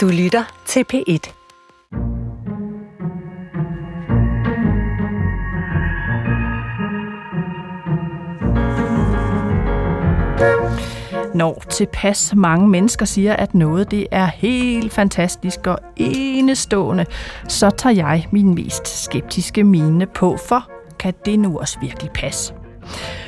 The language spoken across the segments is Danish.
Du lytter til P1. Når tilpas mange mennesker siger, at noget det er helt fantastisk og enestående, så tager jeg min mest skeptiske mine på, for kan det nu også virkelig passe?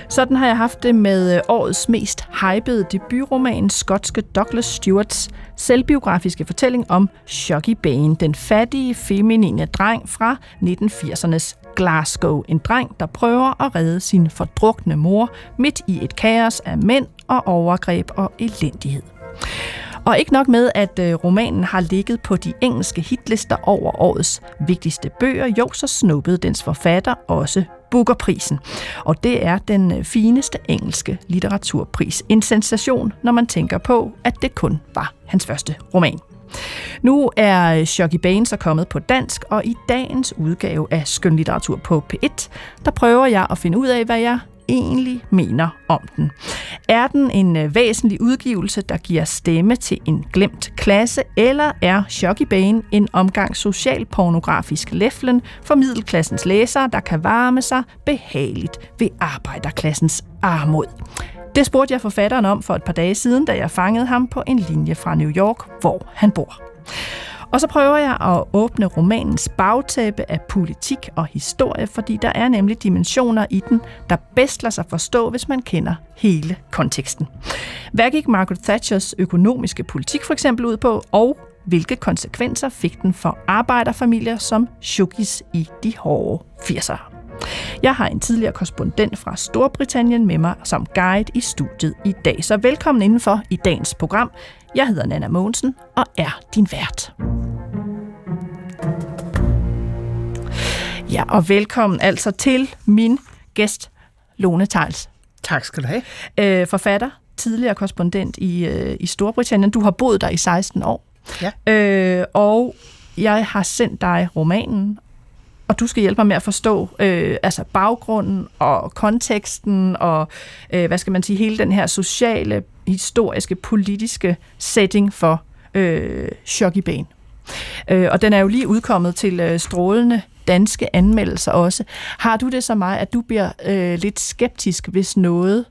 Sådan har jeg haft det med øh, årets mest hypede debutroman, skotske Douglas Stewarts selvbiografiske fortælling om Shoggy Bane, den fattige, feminine dreng fra 1980'ernes Glasgow. En dreng, der prøver at redde sin fordrukne mor midt i et kaos af mænd og overgreb og elendighed. Og ikke nok med, at øh, romanen har ligget på de engelske hitlister over årets vigtigste bøger, jo, så snuppede dens forfatter også Bookerprisen. Og det er den øh, fineste engelske litteraturpris. En sensation, når man tænker på, at det kun var hans første roman. Nu er øh, Shoggy Banes så kommet på dansk, og i dagens udgave af Skønlitteratur på P1, der prøver jeg at finde ud af, hvad jeg egentlig mener om den. Er den en øh, væsentlig udgivelse, der giver stemme til en glemt klasse, eller er Shoggy Bane en omgang socialpornografisk læflen for middelklassens læsere, der kan varme sig behageligt ved arbejderklassens armod? Det spurgte jeg forfatteren om for et par dage siden, da jeg fangede ham på en linje fra New York, hvor han bor. Og så prøver jeg at åbne romanens bagtæppe af politik og historie, fordi der er nemlig dimensioner i den, der bedst lader sig forstå, hvis man kender hele konteksten. Hvad gik Margaret Thatchers økonomiske politik for eksempel ud på, og hvilke konsekvenser fik den for arbejderfamilier som Shugis i de hårde 80'ere? Jeg har en tidligere korrespondent fra Storbritannien med mig som guide i studiet i dag. Så velkommen indenfor i dagens program. Jeg hedder Nana Mogensen og er din vært. Ja, og velkommen altså til min gæst, Lone Tejls. Tak skal du have. Øh, forfatter, tidligere korrespondent i, øh, i Storbritannien. Du har boet der i 16 år. Ja. Øh, og jeg har sendt dig romanen, og du skal hjælpe mig med at forstå øh, altså baggrunden og konteksten og, øh, hvad skal man sige, hele den her sociale, historiske, politiske setting for øh, Shoggy Bane. Øh, og den er jo lige udkommet til øh, strålende danske anmeldelser også. Har du det så meget, at du bliver øh, lidt skeptisk, hvis noget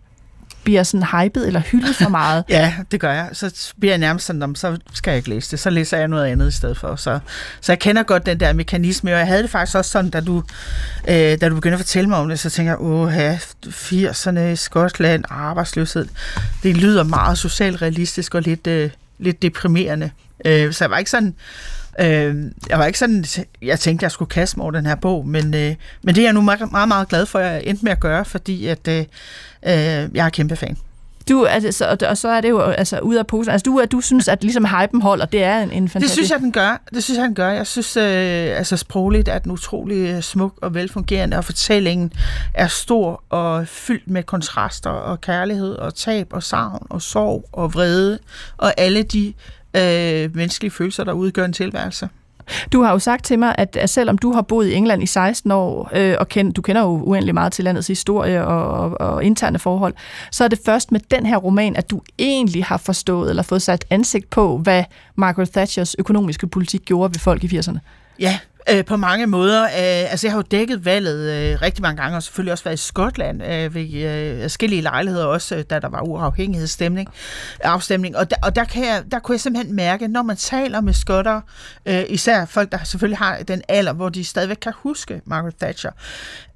bliver sådan hypet eller hyldet for meget. ja, det gør jeg. Så bliver jeg nærmest sådan, så skal jeg ikke læse det. Så læser jeg noget andet i stedet for. Så, så jeg kender godt den der mekanisme, og jeg havde det faktisk også sådan, da du, øh, da du begyndte at fortælle mig om det, så tænker jeg, åh, 80'erne i Skotland, arbejdsløshed. Det lyder meget socialrealistisk og lidt, øh, lidt deprimerende. Øh, så jeg var ikke sådan... Øh, jeg var ikke sådan, jeg tænkte, jeg skulle kaste mig over den her bog, men, øh, men det er jeg nu meget, meget, meget glad for, at jeg endte med at gøre, fordi at, øh, øh, jeg er kæmpe fan. Du, altså, og så er det jo altså, ud af posen. Altså, du, du synes, at ligesom hypen holder, det er en, en fantastisk... Det synes jeg, den gør. Det synes jeg, den gør. Jeg synes, øh, altså sprogligt er den utrolig øh, smuk og velfungerende, og fortællingen er stor og fyldt med kontraster og kærlighed og tab og savn og sorg og vrede og alle de øh, menneskelige følelser, der udgør en tilværelse. Du har jo sagt til mig, at, at selvom du har boet i England i 16 år, øh, og kend, du kender jo uendelig meget til landets historie og, og, og interne forhold, så er det først med den her roman, at du egentlig har forstået eller fået sat ansigt på, hvad Margaret Thatchers økonomiske politik gjorde ved folk i 80'erne. Ja, Øh, på mange måder. Øh, altså, jeg har jo dækket valget øh, rigtig mange gange, og selvfølgelig også været i Skotland øh, ved øh, forskellige lejligheder, også øh, da der var uafhængighedsstemning, afstemning. Og, der, og der, kan jeg, der kunne jeg simpelthen mærke, når man taler med skotter, øh, især folk, der selvfølgelig har den alder, hvor de stadigvæk kan huske Margaret Thatcher,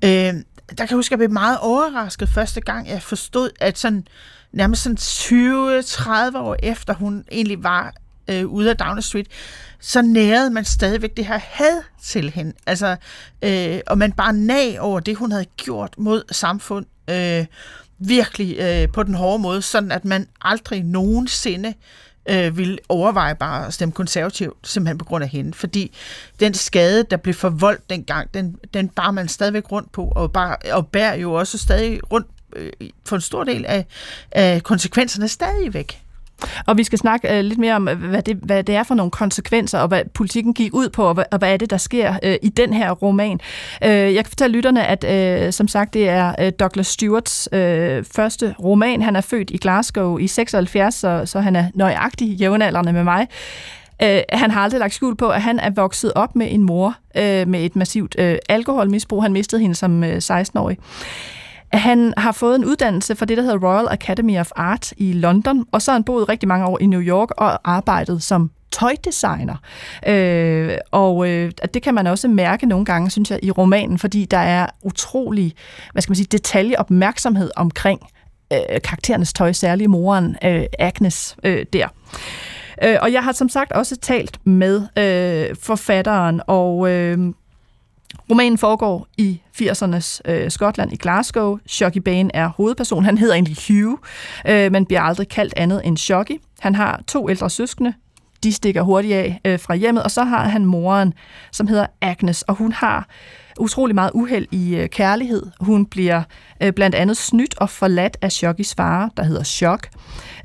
øh, der kan jeg huske, at jeg blev meget overrasket første gang, jeg forstod, at sådan nærmest sådan 20-30 år efter hun egentlig var øh, ude af Downing Street, så nærede man stadigvæk det her had til hende. Altså, øh, og man bare nag over det, hun havde gjort mod samfund, øh, virkelig øh, på den hårde måde, sådan at man aldrig nogensinde øh, ville overveje bare at stemme konservativt, simpelthen på grund af hende. Fordi den skade, der blev forvoldt dengang, den, den bar man stadigvæk rundt på, og, bare, og bærer jo også stadig rundt øh, for en stor del af, af konsekvenserne stadigvæk. Og vi skal snakke øh, lidt mere om, øh, hvad det, hvad det er for nogle konsekvenser, og hvad politikken gik ud på, og hvad, og hvad er det, der sker øh, i den her roman. Øh, jeg kan fortælle lytterne, at øh, som sagt, det er øh, Douglas Stewarts øh, første roman. Han er født i Glasgow i 76, så, så han er nøjagtig jævnaldrende med mig. Øh, han har aldrig lagt skjul på, at han er vokset op med en mor øh, med et massivt øh, alkoholmisbrug. Han mistede hende som øh, 16-årig. Han har fået en uddannelse fra det, der hedder Royal Academy of Art i London, og så har han boet rigtig mange år i New York og arbejdet som tøjdesigner. Øh, og øh, det kan man også mærke nogle gange, synes jeg, i romanen, fordi der er utrolig, hvad skal man sige, detaljeopmærksomhed omkring øh, karakterernes tøj, særligt moren øh, Agnes øh, der. Øh, og jeg har som sagt også talt med øh, forfatteren, og øh, romanen foregår i 80'ernes øh, Skotland i Glasgow. Shocky Bane er hovedperson. Han hedder egentlig Hugh, øh, men bliver aldrig kaldt andet end Shocky. Han har to ældre søskende, de stikker hurtigt af øh, fra hjemmet, og så har han moren, som hedder Agnes, og hun har utrolig meget uheld i øh, kærlighed. Hun bliver øh, blandt andet snydt og forladt af Shockys far, der hedder Shock.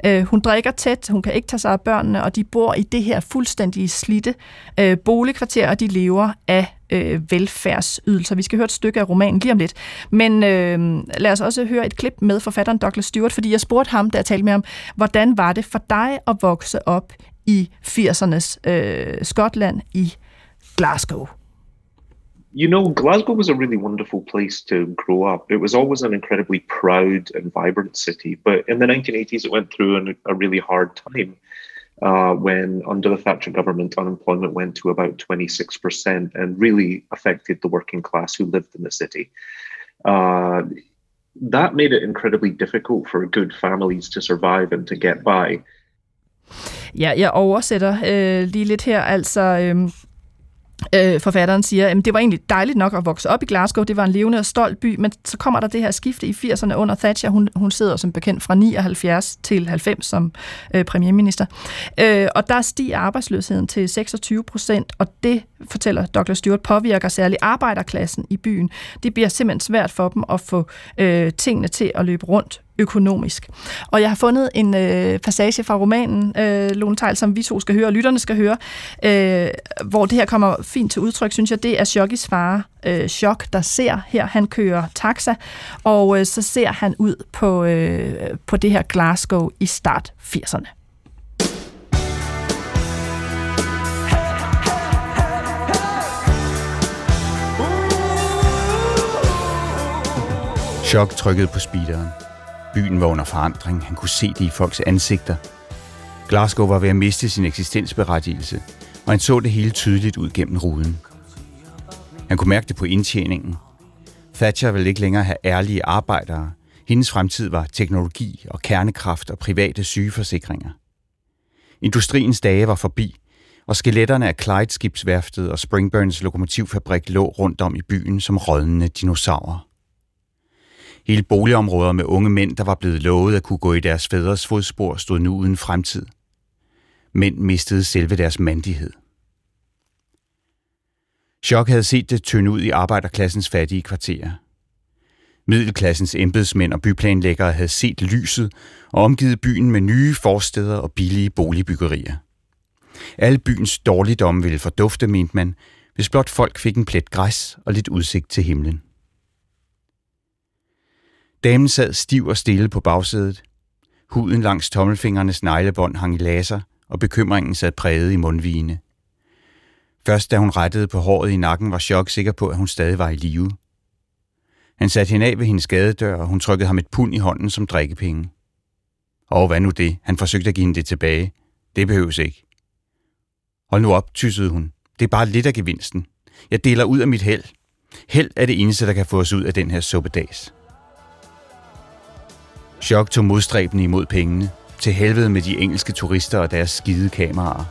Øh, hun drikker tæt, hun kan ikke tage sig af børnene, og de bor i det her fuldstændig slitte øh, boligkvarter, og de lever af øh, velfærdsydelser. Vi skal høre et stykke af romanen lige om lidt. Men øh, lad os også høre et klip med forfatteren Douglas Stewart, fordi jeg spurgte ham, da jeg talte med ham, hvordan var det for dig at vokse op i 80'ernes øh, Skotland i Glasgow? You know, Glasgow was a really wonderful place to grow up. It was always an incredibly proud and vibrant city. But in the 1980s, it went through an, a really hard time uh, when, under the Thatcher government, unemployment went to about 26% and really affected the working class who lived in the city. Uh, that made it incredibly difficult for good families to survive and to get by. Ja, jeg oversætter øh, lige lidt her. Altså, øh, Øh, forfatteren siger, at det var egentlig dejligt nok at vokse op i Glasgow, det var en levende og stolt by, men så kommer der det her skifte i 80'erne under Thatcher. Hun, hun sidder som bekendt fra 79 til 90 som øh, premierminister. Øh, og der stiger arbejdsløsheden til 26 procent, og det, fortæller Dr. Stewart, påvirker særligt arbejderklassen i byen. Det bliver simpelthen svært for dem at få øh, tingene til at løbe rundt økonomisk. Og jeg har fundet en øh, passage fra romanen, øh, Lone Tejl, som vi to skal høre, og lytterne skal høre, øh, hvor det her kommer fint til udtryk, synes jeg. Det er Chokis far, øh, Chok, der ser her. Han kører taxa, og øh, så ser han ud på, øh, på det her Glasgow i start 80'erne. Chok trykkede på speederen. Byen var under forandring. Han kunne se det i folks ansigter. Glasgow var ved at miste sin eksistensberettigelse, og han så det hele tydeligt ud gennem ruden. Han kunne mærke det på indtjeningen. Thatcher ville ikke længere have ærlige arbejdere. Hendes fremtid var teknologi og kernekraft og private sygeforsikringer. Industriens dage var forbi, og skeletterne af Clyde-skibsværftet og Springburns lokomotivfabrik lå rundt om i byen som rådnende dinosaurer. Hele boligområder med unge mænd, der var blevet lovet at kunne gå i deres fædres fodspor, stod nu uden fremtid. Mænd mistede selve deres mandighed. Chok havde set det tynde ud i arbejderklassens fattige kvarterer. Middelklassens embedsmænd og byplanlæggere havde set lyset og omgivet byen med nye forsteder og billige boligbyggerier. Alle byens dårligdomme ville fordufte, mente man, hvis blot folk fik en plet græs og lidt udsigt til himlen. Damen sad stiv og stille på bagsædet. Huden langs tommelfingernes neglebånd hang i laser, og bekymringen sad præget i mundvigene. Først da hun rettede på håret i nakken, var Chok sikker på, at hun stadig var i live. Han satte hende af ved hendes gadedør, og hun trykkede ham et pund i hånden som drikkepenge. Og hvad nu det? Han forsøgte at give hende det tilbage. Det behøves ikke. Hold nu op, tyssede hun. Det er bare lidt af gevinsten. Jeg deler ud af mit held. Held er det eneste, der kan få os ud af den her suppedags. Chok tog modstræbende imod pengene. Til helvede med de engelske turister og deres skide kameraer.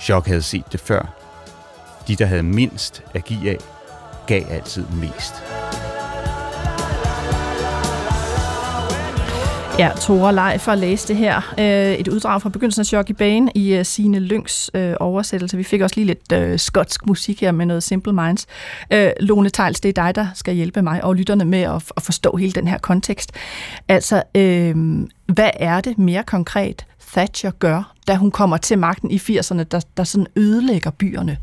Chok havde set det før. De, der havde mindst at give af, gav altid mest. Ja, Tore Leif at læse det her. Øh, et uddrag fra begyndelsen af Shocky Bane i uh, Signe Lyngs øh, oversættelse. Vi fik også lige lidt øh, skotsk musik her med noget Simple Minds. Lone Tejls, det er dig, der skal hjælpe mig og lytterne med at, at forstå hele den her kontekst. Altså, uh, hvad er det mere konkret, Thatcher gør, da hun kommer til magten i 80'erne, der, der sådan ødelægger byerne?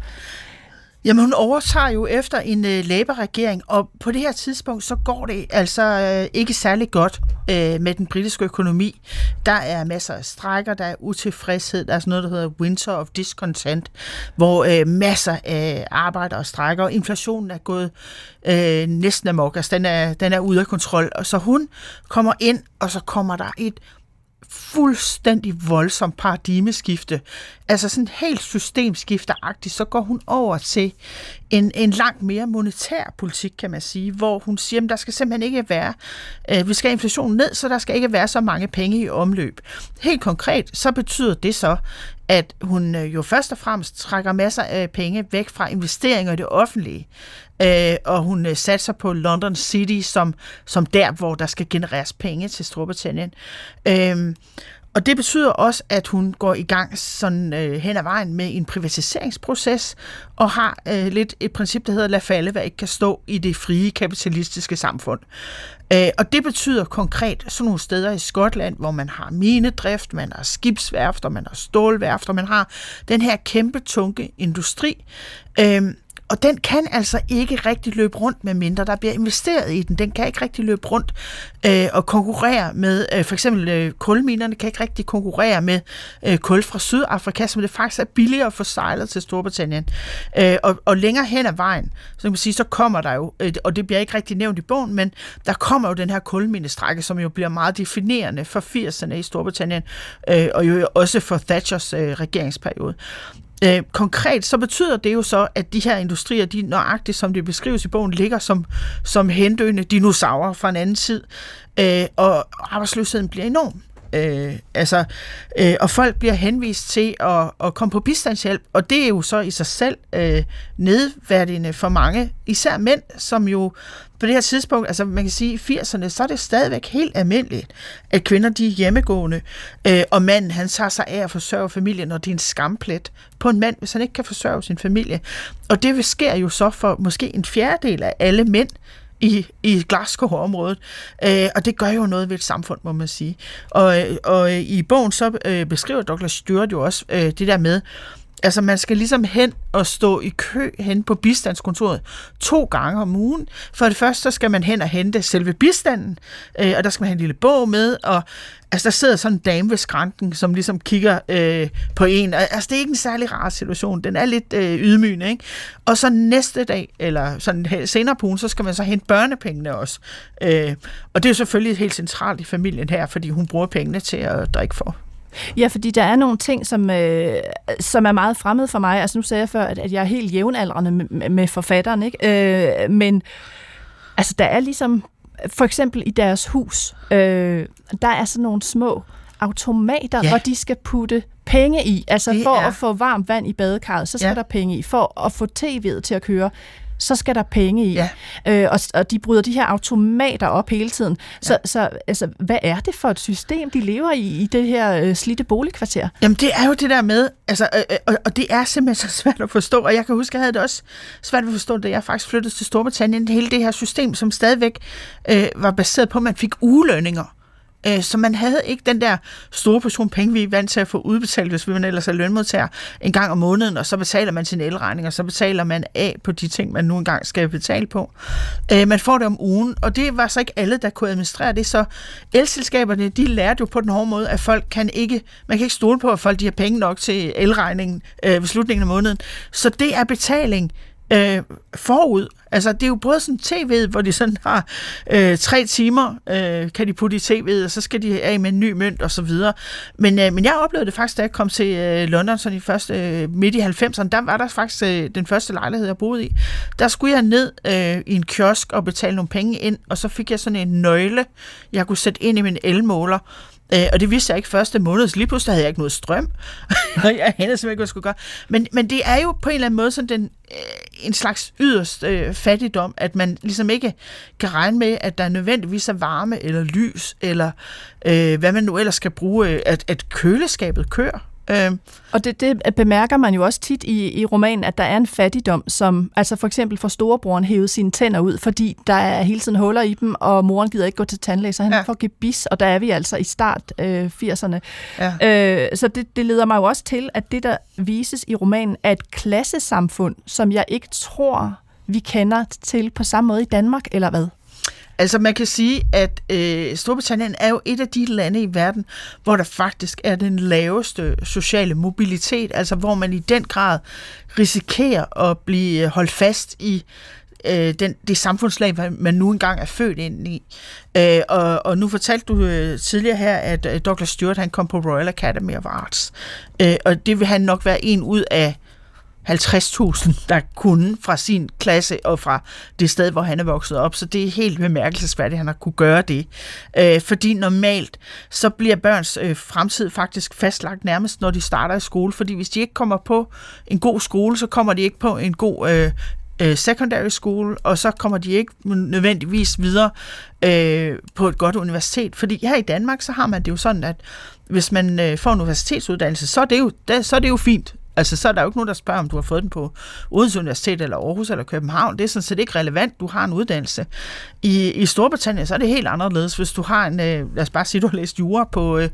Jamen, hun overtager jo efter en øh, Labour-regering, og på det her tidspunkt, så går det altså øh, ikke særlig godt øh, med den britiske økonomi. Der er masser af strækker, der er utilfredshed, der er sådan noget, der hedder winter of discontent, hvor øh, masser af arbejder og strækker, og inflationen er gået øh, næsten amok, altså den er, den er ude af kontrol. Og så hun kommer ind, og så kommer der et fuldstændig voldsomt paradigmeskifte. Altså sådan helt systemskifteragtigt, så går hun over til en, en langt mere monetær politik, kan man sige, hvor hun siger, at der skal simpelthen ikke være, øh, vi skal have inflationen ned, så der skal ikke være så mange penge i omløb. Helt konkret, så betyder det så, at hun øh, jo først og fremmest trækker masser af penge væk fra investeringer i det offentlige, øh, og hun øh, satser på London City som, som der, hvor der skal genereres penge til Storbritannien. Øh, og det betyder også, at hun går i gang sådan øh, hen ad vejen med en privatiseringsproces, og har øh, lidt et princip, der hedder lad falde, hvad ikke kan stå i det frie kapitalistiske samfund. Øh, og det betyder konkret sådan nogle steder i Skotland, hvor man har minedrift, man har skibsværfter, man har stålværfter, man har den her kæmpe tunge industri, øh, og den kan altså ikke rigtig løbe rundt, med mindre der bliver investeret i den. Den kan ikke rigtig løbe rundt øh, og konkurrere med, øh, for eksempel øh, kulminerne kan ikke rigtig konkurrere med øh, kul fra Sydafrika, som det faktisk er billigere at få sejlet til Storbritannien. Øh, og, og længere hen ad vejen, så kan man sige, så kommer der jo, øh, og det bliver ikke rigtig nævnt i bogen, men der kommer jo den her kulminestrække, som jo bliver meget definerende for 80'erne i Storbritannien, øh, og jo også for Thatchers øh, regeringsperiode. Øh, konkret så betyder det jo så, at de her industrier, de nøjagtigt som det beskrives i bogen, ligger som, som hendøende dinosaurer fra en anden tid, øh, og arbejdsløsheden bliver enorm. Øh, altså, øh, og folk bliver henvist til at, at komme på bistandshjælp, og det er jo så i sig selv øh, nedværdigende for mange, især mænd, som jo på det her tidspunkt, altså man kan sige i 80'erne, så er det stadigvæk helt almindeligt, at kvinder de er hjemmegående, øh, og manden han tager sig af at forsørge familien, og det er en skamplet på en mand, hvis han ikke kan forsørge sin familie. Og det sker jo så for måske en fjerdedel af alle mænd, i, i Glasgow-området. Øh, og det gør jo noget ved et samfund, må man sige. Og, øh, og i bogen så øh, beskriver Douglas Stewart jo også øh, det der med, Altså, man skal ligesom hen og stå i kø hen på bistandskontoret to gange om ugen. For det første, så skal man hen og hente selve bistanden, øh, og der skal man have en lille bog med, og altså, der sidder sådan en dame ved skranken, som ligesom kigger øh, på en. Altså, det er ikke en særlig rar situation. Den er lidt øh, ydmygende, ikke? Og så næste dag, eller sådan senere på ugen, så skal man så hente børnepengene også. Øh, og det er jo selvfølgelig helt centralt i familien her, fordi hun bruger pengene til at drikke for. Ja, fordi der er nogle ting, som, øh, som er meget fremmede for mig. Altså nu sagde jeg før, at, at jeg er helt jævnaldrende med, med forfatteren, ikke? Øh, men altså der er ligesom, for eksempel i deres hus, øh, der er sådan nogle små automater, ja. hvor de skal putte penge i. Altså det for er... at få varmt vand i badekarret, så skal ja. der penge i. For at få tv'et til at køre, så skal der penge i. Ja. Øh, og, og de bryder de her automater op hele tiden. Så, ja. så altså, hvad er det for et system, de lever i, i det her øh, slidte boligkvarter? Jamen, det er jo det der med, altså, øh, øh, og, og det er simpelthen så svært at forstå, og jeg kan huske, jeg havde det også svært at forstå, da jeg faktisk flyttede til Storbritannien, hele det her system, som stadigvæk øh, var baseret på, at man fik ugelønninger. Øh, så man havde ikke den der store portion penge, vi er vant til at få udbetalt, hvis man ellers er lønmodtager en gang om måneden, og så betaler man sin elregning, og så betaler man af på de ting, man nu engang skal betale på. Øh, man får det om ugen, og det var så ikke alle, der kunne administrere det, så elselskaberne, de lærte jo på den hårde måde, at folk kan ikke, man kan ikke stole på, at folk de har penge nok til elregningen øh, ved slutningen af måneden. Så det er betaling øh, forud. Altså, det er jo både sådan tv, hvor de sådan har øh, tre timer, øh, kan de putte i tv'et, og så skal de af med en ny mønt og så videre. Men, øh, men jeg oplevede det faktisk, da jeg kom til øh, London, sådan i første, øh, midt i 90'erne, der var der faktisk øh, den første lejlighed, jeg boede i. Der skulle jeg ned øh, i en kiosk og betale nogle penge ind, og så fik jeg sådan en nøgle, jeg kunne sætte ind i min elmåler, Øh, og det vidste jeg ikke første måned, så lige pludselig havde jeg ikke noget strøm. jeg anede simpelthen ikke, hvad jeg skulle gøre. Men, men det er jo på en eller anden måde sådan den, øh, en slags yderst øh, fattigdom, at man ligesom ikke kan regne med, at der er nødvendigvis er varme eller lys, eller øh, hvad man nu ellers skal bruge, øh, at, at køleskabet kører. Øh, Og det, det bemærker man jo også tit i, i romanen, at der er en fattigdom, som altså for eksempel får storebroren hævet sine tænder ud, fordi der er hele tiden huller i dem, og moren gider ikke gå til tandlæge, så han ja. får gebis, og der er vi altså i start øh, 80'erne. ja. Øh, så det, det leder mig jo også til, at det, der vises i romanen, er et klassesamfund, som jeg ikke tror, vi kender til på samme måde i Danmark, eller hvad? Altså man kan sige, at øh, Storbritannien er jo et af de lande i verden, hvor der faktisk er den laveste sociale mobilitet, altså hvor man i den grad risikerer at blive øh, holdt fast i øh, den, det samfundslag, man- nu engang er født ind i. Øh, og, og nu fortalte du øh, tidligere her, at øh, Douglas Stewart han kom på Royal Academy of Arts, øh, og det vil han nok være en ud af 50.000, der kunne fra sin klasse og fra det sted, hvor han er vokset op. Så det er helt bemærkelsesværdigt, at han har kunne gøre det. Øh, fordi normalt, så bliver børns øh, fremtid faktisk fastlagt nærmest, når de starter i skole. Fordi hvis de ikke kommer på en god skole, så kommer de ikke på en god øh, øh, secondary school, og så kommer de ikke nødvendigvis videre øh, på et godt universitet. Fordi her i Danmark, så har man det jo sådan, at hvis man øh, får en universitetsuddannelse, så er det jo, det, så er det jo fint. Altså, så er der jo ikke nogen, der spørger, om du har fået den på Odense Universitet, eller Aarhus, eller København. Det er sådan set ikke relevant, du har en uddannelse. I, i Storbritannien, så er det helt anderledes. Hvis du har en, øh, lad os bare sige, du har læst jura på, øh,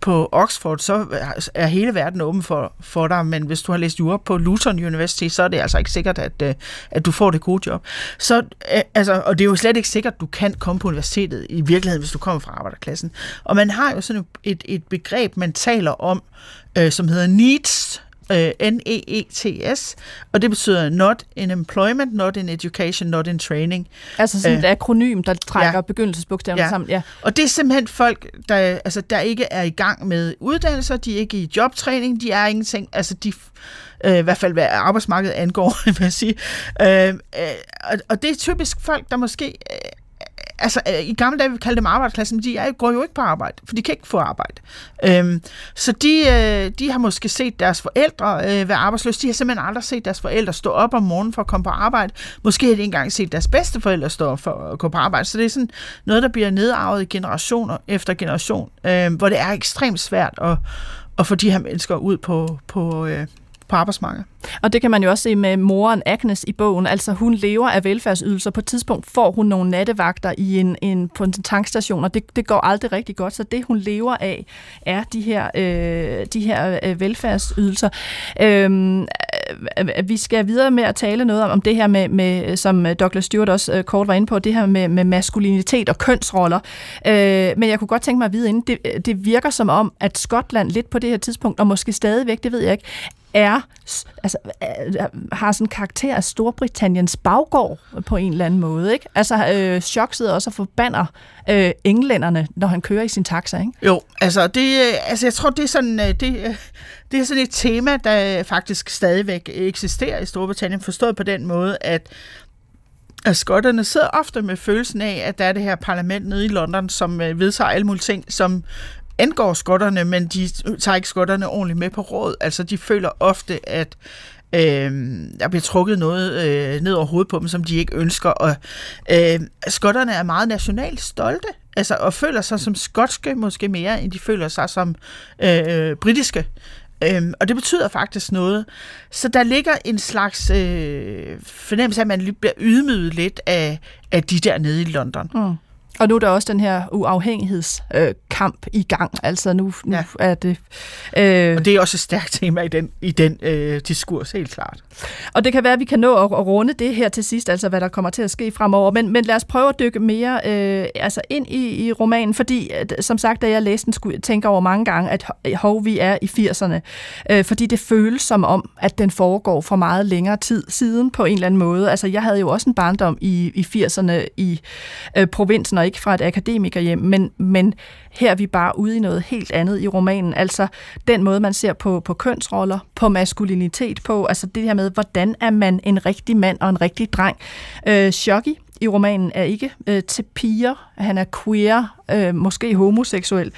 på Oxford, så er hele verden åben for, for dig. Men hvis du har læst jura på Luton University, så er det altså ikke sikkert, at, øh, at du får det gode job. Så, øh, altså, og det er jo slet ikke sikkert, at du kan komme på universitetet i virkeligheden, hvis du kommer fra arbejderklassen. Og man har jo sådan et, et begreb, man taler om, øh, som hedder needs, øh, N-E-E-T-S, og det betyder not in employment, not in education, not in training. Altså sådan Øh, et akronym, der trækker ja. begyndelsesbogstaverne Ja. ja. sammen. Ja. Og det er simpelthen folk, der, altså, der ikke er i gang med uddannelser, de er ikke i jobtræning, de er ingenting, altså de, øh, i hvert fald hvad arbejdsmarkedet angår, vil jeg sige. Øh, øh, og, og det er typisk folk, der måske... Altså, øh, i gamle dage, vi kaldte dem arbejdsklassen, men de er, går jo ikke på arbejde, for de kan ikke få arbejde. Øhm, så de, øh, de har måske set deres forældre øh, være arbejdsløse. De har simpelthen aldrig set deres forældre stå op om morgenen for at komme på arbejde. Måske har de ikke engang set deres bedsteforældre stå op for at gå på arbejde. Så det er sådan noget, der bliver nedarvet i generationer efter generation, øh, hvor det er ekstremt svært at, at få de her mennesker ud på, på, øh, på arbejdsmarkedet. Og det kan man jo også se med moren Agnes i bogen. Altså hun lever af velfærdsydelser. På et tidspunkt får hun nogle nattevagter i en, en, på en tankstation, og det, det går aldrig rigtig godt. Så det hun lever af er de her, øh, de her øh, velfærdsydelser. Øh, øh, vi skal videre med at tale noget om, om det her med, med, som Douglas Stewart også øh, kort var inde på, det her med, med maskulinitet og kønsroller. Øh, men jeg kunne godt tænke mig at vide inden, det, det virker som om, at Skotland lidt på det her tidspunkt, og måske stadigvæk, det ved jeg ikke, er, altså, øh, øh, har sådan karakter af Storbritanniens baggård på en eller anden måde. Ikke? Altså, øh, Chok sidder også og forbander øh, englænderne, når han kører i sin taxa. Ikke? Jo, altså, det, øh, altså jeg tror, det er, sådan, det, det er sådan et tema, der faktisk stadigvæk eksisterer i Storbritannien, forstået på den måde, at at skotterne sidder ofte med følelsen af, at der er det her parlament nede i London, som vedtager alle mulige ting, som angår skotterne, men de tager ikke skotterne ordentligt med på råd. Altså, de føler ofte, at øh, der bliver trukket noget øh, ned over hovedet på dem, som de ikke ønsker. Og øh, skotterne er meget nationalt stolte, altså, og føler sig som skotske måske mere, end de føler sig som øh, britiske. Øhm, og det betyder faktisk noget. Så der ligger en slags øh, fornemmelse af, at man bliver ydmyget lidt af, af de der nede i London. Mm. Og nu er der også den her uafhængighedskamp øh, i gang. Altså nu, nu Ja. ja. er det... Øh, Og det er også et stærkt tema i den, i den øh, diskurs, helt klart. Og det kan være, at vi kan nå at, at runde det her til sidst, altså hvad der kommer til at ske fremover. Men, men lad os prøve at dykke mere øh, altså ind i, i romanen, fordi at, som sagt, da jeg læste den, skulle jeg tænke over mange gange, at hov, vi er i 80'erne. Øh, fordi det føles som om, at den foregår for meget længere tid siden på en eller anden måde. Altså jeg havde jo også en barndom i, i 80'erne i øh, provinsen, og ikke fra et akademikerhjem, men, men her er vi bare ude i noget helt andet i romanen. Altså den måde, man ser på, på kønsroller, på maskulinitet, på altså det her med, hvordan er man en rigtig mand og en rigtig dreng. Øh, Shoggy i romanen er ikke øh, til piger. Han er queer, øh, måske homoseksuel.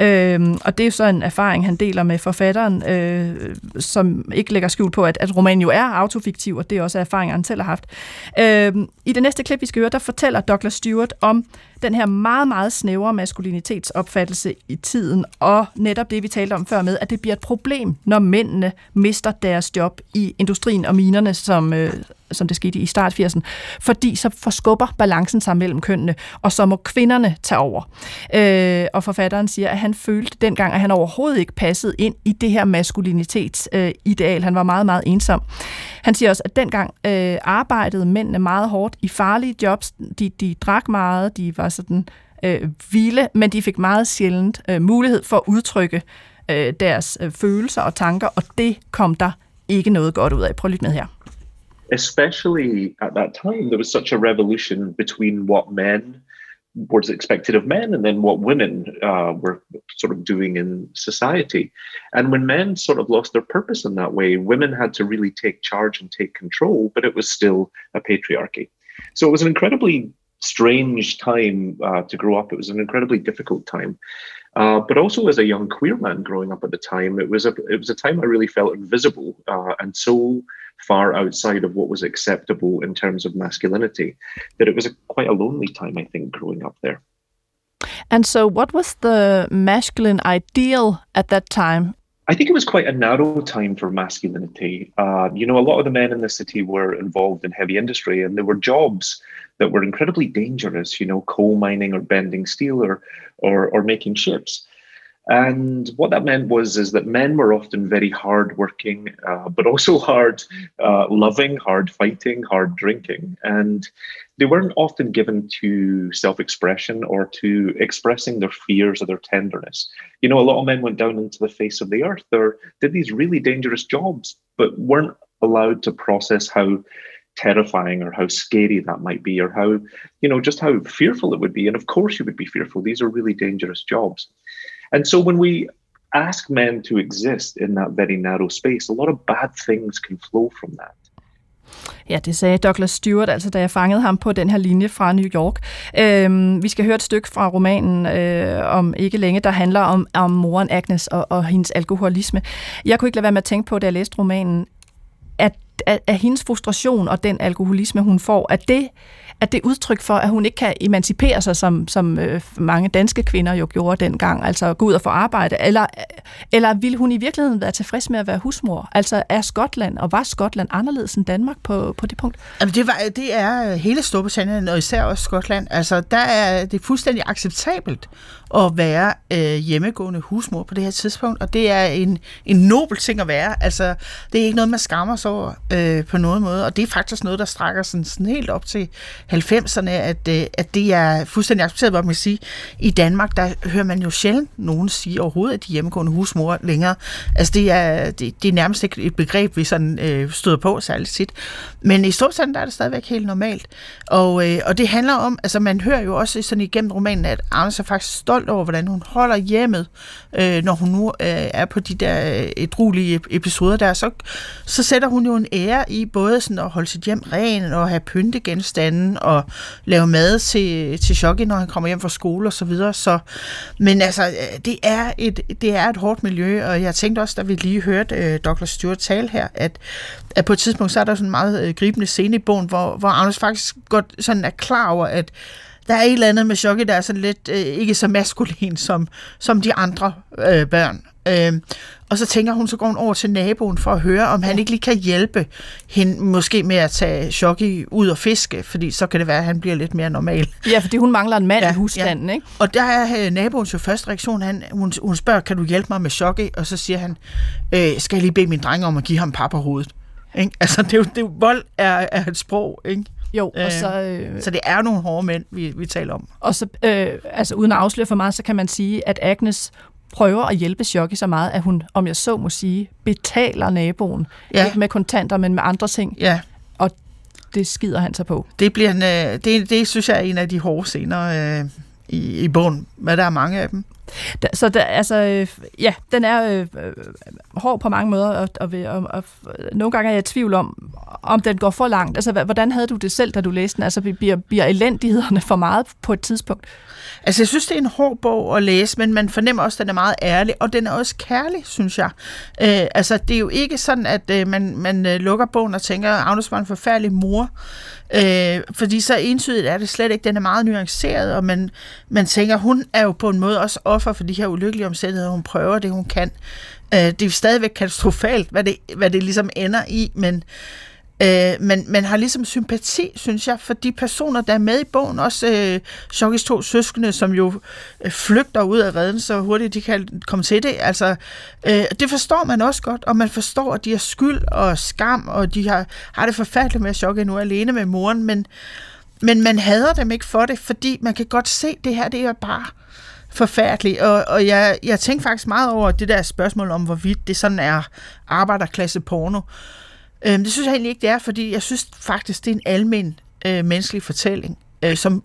Øh, og det er jo så en erfaring, han deler med forfatteren, øh, som ikke lægger skjul på, at, at romanen jo er autofiktiv, og det er også erfaringer, han selv har haft. Øh, I det næste klip, vi skal høre, der fortæller Douglas Stewart om den her meget, meget snævre maskulinitetsopfattelse i tiden, og netop det, vi talte om før med, at det bliver et problem, når mændene mister deres job i industrien og minerne, som, øh, som det skete i start 80'erne, fordi så forskubber balancen sig mellem kønnene, og så må kvinderne tage over. Øh, og forfatteren siger, at han følte dengang, at han overhovedet ikke passede ind i det her maskulinitetsideal. Øh, han var meget, meget ensom. Han siger også, at dengang øh, arbejdede mændene meget hårdt i farlige jobs. De, de drak meget, de var sådan øh, vilde, men de fik meget sjældent øh, mulighed for at udtrykke øh, deres øh, følelser og tanker, og det kom der ikke noget godt ud af. Prøv at lytte med her. Especially at that time, there was such a revolution between what men was expected of men and then what women uh, were sort of doing in society. And when men sort of lost their purpose in that way, women had to really take charge and take control, but it was still a patriarchy. So it was an incredibly strange time uh, to grow up. It was an incredibly difficult time. Uh, but also as a young queer man growing up at the time, it was a it was a time I really felt invisible uh, and so far outside of what was acceptable in terms of masculinity that it was a, quite a lonely time, I think, growing up there. And so, what was the masculine ideal at that time? I think it was quite a narrow time for masculinity. Uh, you know, a lot of the men in the city were involved in heavy industry, and there were jobs that were incredibly dangerous. You know, coal mining or bending steel or or, or making ships. And what that meant was is that men were often very hard working, uh, but also hard uh, loving, hard fighting, hard drinking, and they weren't often given to self expression or to expressing their fears or their tenderness. You know, a lot of men went down into the face of the earth or did these really dangerous jobs, but weren't allowed to process how terrifying or how scary that might be or how you know just how fearful it would be and of course you would be fearful these are really dangerous jobs and so when we ask men to exist in that very narrow space, a lot of bad things can flow from that. Ja, det sagde Douglas Stewart, altså da jeg fangede ham på den her linje fra New York. Øhm, vi skal høre et stykke fra romanen øh, om ikke længe, der handler om, om moren Agnes og, og hendes alkoholisme. Jeg kunne ikke lade være med at tænke på, da jeg læste romanen, at, at, at hendes frustration og den alkoholisme, hun får, at det at det er udtryk for, at hun ikke kan emancipere sig, som, som øh, mange danske kvinder jo gjorde dengang, altså gå ud og få arbejde, eller, eller ville hun i virkeligheden være tilfreds med at være husmor? Altså er Skotland, og var Skotland anderledes end Danmark på, på det punkt? Jamen, det, var, det er øh, hele Storbritannien, og især også Skotland. Altså, der er det fuldstændig acceptabelt at være øh, hjemmegående husmor på det her tidspunkt, og det er en, en nobel ting at være. Altså, det er ikke noget, man skammer sig over øh, på nogen måde, og det er faktisk noget, der strækker sådan, sådan helt op til 90'erne, at, øh, at det er fuldstændig accepteret, hvad man sige. I Danmark, der hører man jo sjældent nogen sige overhovedet, at de hjemmegående husmor længere. Altså, det er, det, det er nærmest ikke et begreb, vi sådan øh, støder på særligt tit. Men i Storbritannien, der er det stadigvæk helt normalt. Og, øh, og det handler om, altså man hører jo også sådan igennem romanen, at Anders er faktisk stolt over, hvordan hun holder hjemmet, øh, når hun nu øh, er på de der øh, episoder der. Så, så sætter hun jo en ære i både sådan at holde sit hjem ren og have pyntegenstanden og lave mad til, til Shoki, når han kommer hjem fra skole og så videre. Så, men altså, øh, det er, et, det er et hårdt miljø, og jeg tænkte også, da vi lige hørte øh, Douglas Stewart tale her, at, at på et tidspunkt, så er der sådan en meget øh, gribende scene i bogen, hvor, hvor Anders faktisk godt sådan er klar over, at der er et eller andet med Shoki, der er sådan lidt øh, ikke så maskulin som, som de andre øh, børn. Øh, og så tænker hun, så går hun over til naboen for at høre, om han ikke lige kan hjælpe hende måske med at tage Shoki ud og fiske, fordi så kan det være, at han bliver lidt mere normal. Ja, fordi hun mangler en mand ja, i husstanden, ja. ikke? Og der er øh, naboens jo første reaktion, han, hun, hun spørger, kan du hjælpe mig med Shoki? Og så siger han, øh, skal jeg lige bede min dreng om at give ham papper hovedet? Ikke? Altså, det er jo, det er jo, vold er, er et sprog, ikke? Jo, og så... Øh, så det er nogle hårde mænd, vi, vi taler om. Og så, øh, altså uden at afsløre for meget, så kan man sige, at Agnes prøver at hjælpe Shoki så meget, at hun, om jeg så må sige, betaler naboen. Ja. Ikke med kontanter, men med andre ting. Ja. Og det skider han sig på. Det, bliver en, øh, det, det synes jeg er en af de hårde scener øh, i, i bogen, men der er mange af dem. Da, så der, altså, øh, ja, den er øh, øh, hård på mange måder, og, og, og, og nogle gange er jeg i tvivl om, om den går for langt. Altså, hvordan havde du det selv, da du læste den? Altså, bliver, bliver elendighederne for meget på et tidspunkt? Altså, jeg synes, det er en hård bog at læse, men man fornemmer også, at den er meget ærlig, og den er også kærlig, synes jeg. Øh, altså, det er jo ikke sådan, at øh, man, man øh, lukker bogen og tænker, at Agnes var en forfærdelig mor. Øh, fordi så entydigt er det slet ikke. Den er meget nuanceret, og man, man tænker, hun er jo på en måde også offer for de her ulykkelige omstændigheder. Hun prøver det, hun kan. Øh, det er stadigvæk katastrofalt, hvad det, hvad det ligesom ender i, men Øh, men man har ligesom sympati, synes jeg, for de personer, der er med i bogen. Også øh, Shokis to søskende, som jo øh, flygter ud af redden, så hurtigt de kan komme til det. Altså, øh, det forstår man også godt, og man forstår, at de har skyld og skam, og de har, har det forfærdeligt med at Chokke nu alene med moren, men, men man hader dem ikke for det, fordi man kan godt se, at det her det er bare forfærdeligt. Og, og jeg, jeg tænker faktisk meget over det der spørgsmål om, hvorvidt det sådan er arbejderklasse porno. Øhm, det synes jeg egentlig ikke, det er, fordi jeg synes faktisk, det er en almen øh, menneskelig fortælling, øh, som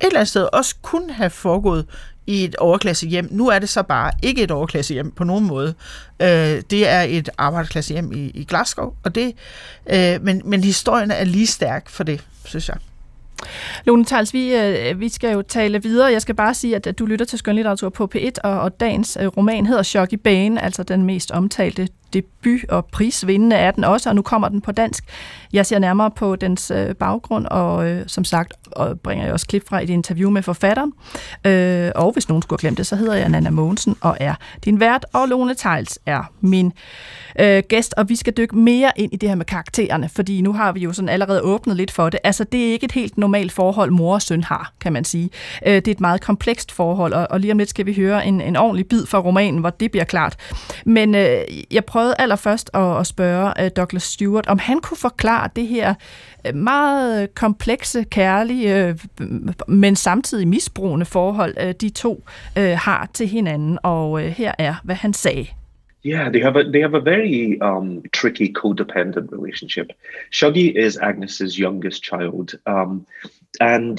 et eller andet sted også kunne have foregået i et overklasse hjem. Nu er det så bare ikke et overklasse hjem på nogen måde. Øh, det er et arbejderklasse hjem i, i Glasgow, og det, øh, men, men historien er lige stærk for det, synes jeg. Lone Tals, vi, øh, vi skal jo tale videre. Jeg skal bare sige, at du lytter til skønlitteratur på P1, og, og dagens øh, roman hedder Chok i Bane, altså den mest omtalte debut og prisvindende er den også, og nu kommer den på dansk. Jeg ser nærmere på dens øh, baggrund, og øh, som sagt og bringer jeg også klip fra et interview med forfatteren. Øh, og hvis nogen skulle have glemt det, så hedder jeg Nana Mogensen og er din vært, og Lone Tejls er min øh, gæst, og vi skal dykke mere ind i det her med karaktererne, fordi nu har vi jo sådan allerede åbnet lidt for det. Altså, det er ikke et helt normalt forhold, mor og søn har, kan man sige. Øh, det er et meget komplekst forhold, og, og lige om lidt skal vi høre en, en ordentlig bid fra romanen, hvor det bliver klart. Men øh, jeg prøvede allerførst at, at spørge øh, Douglas Stewart, om han kunne forklare det her øh, meget komplekse, kærlige, øh, men samtidig misbrugende forhold, de to har til hinanden. Og her er, hvad han sagde. Yeah, they have a they have a very um, tricky codependent relationship. Shuggy is Agnes's youngest child, um, and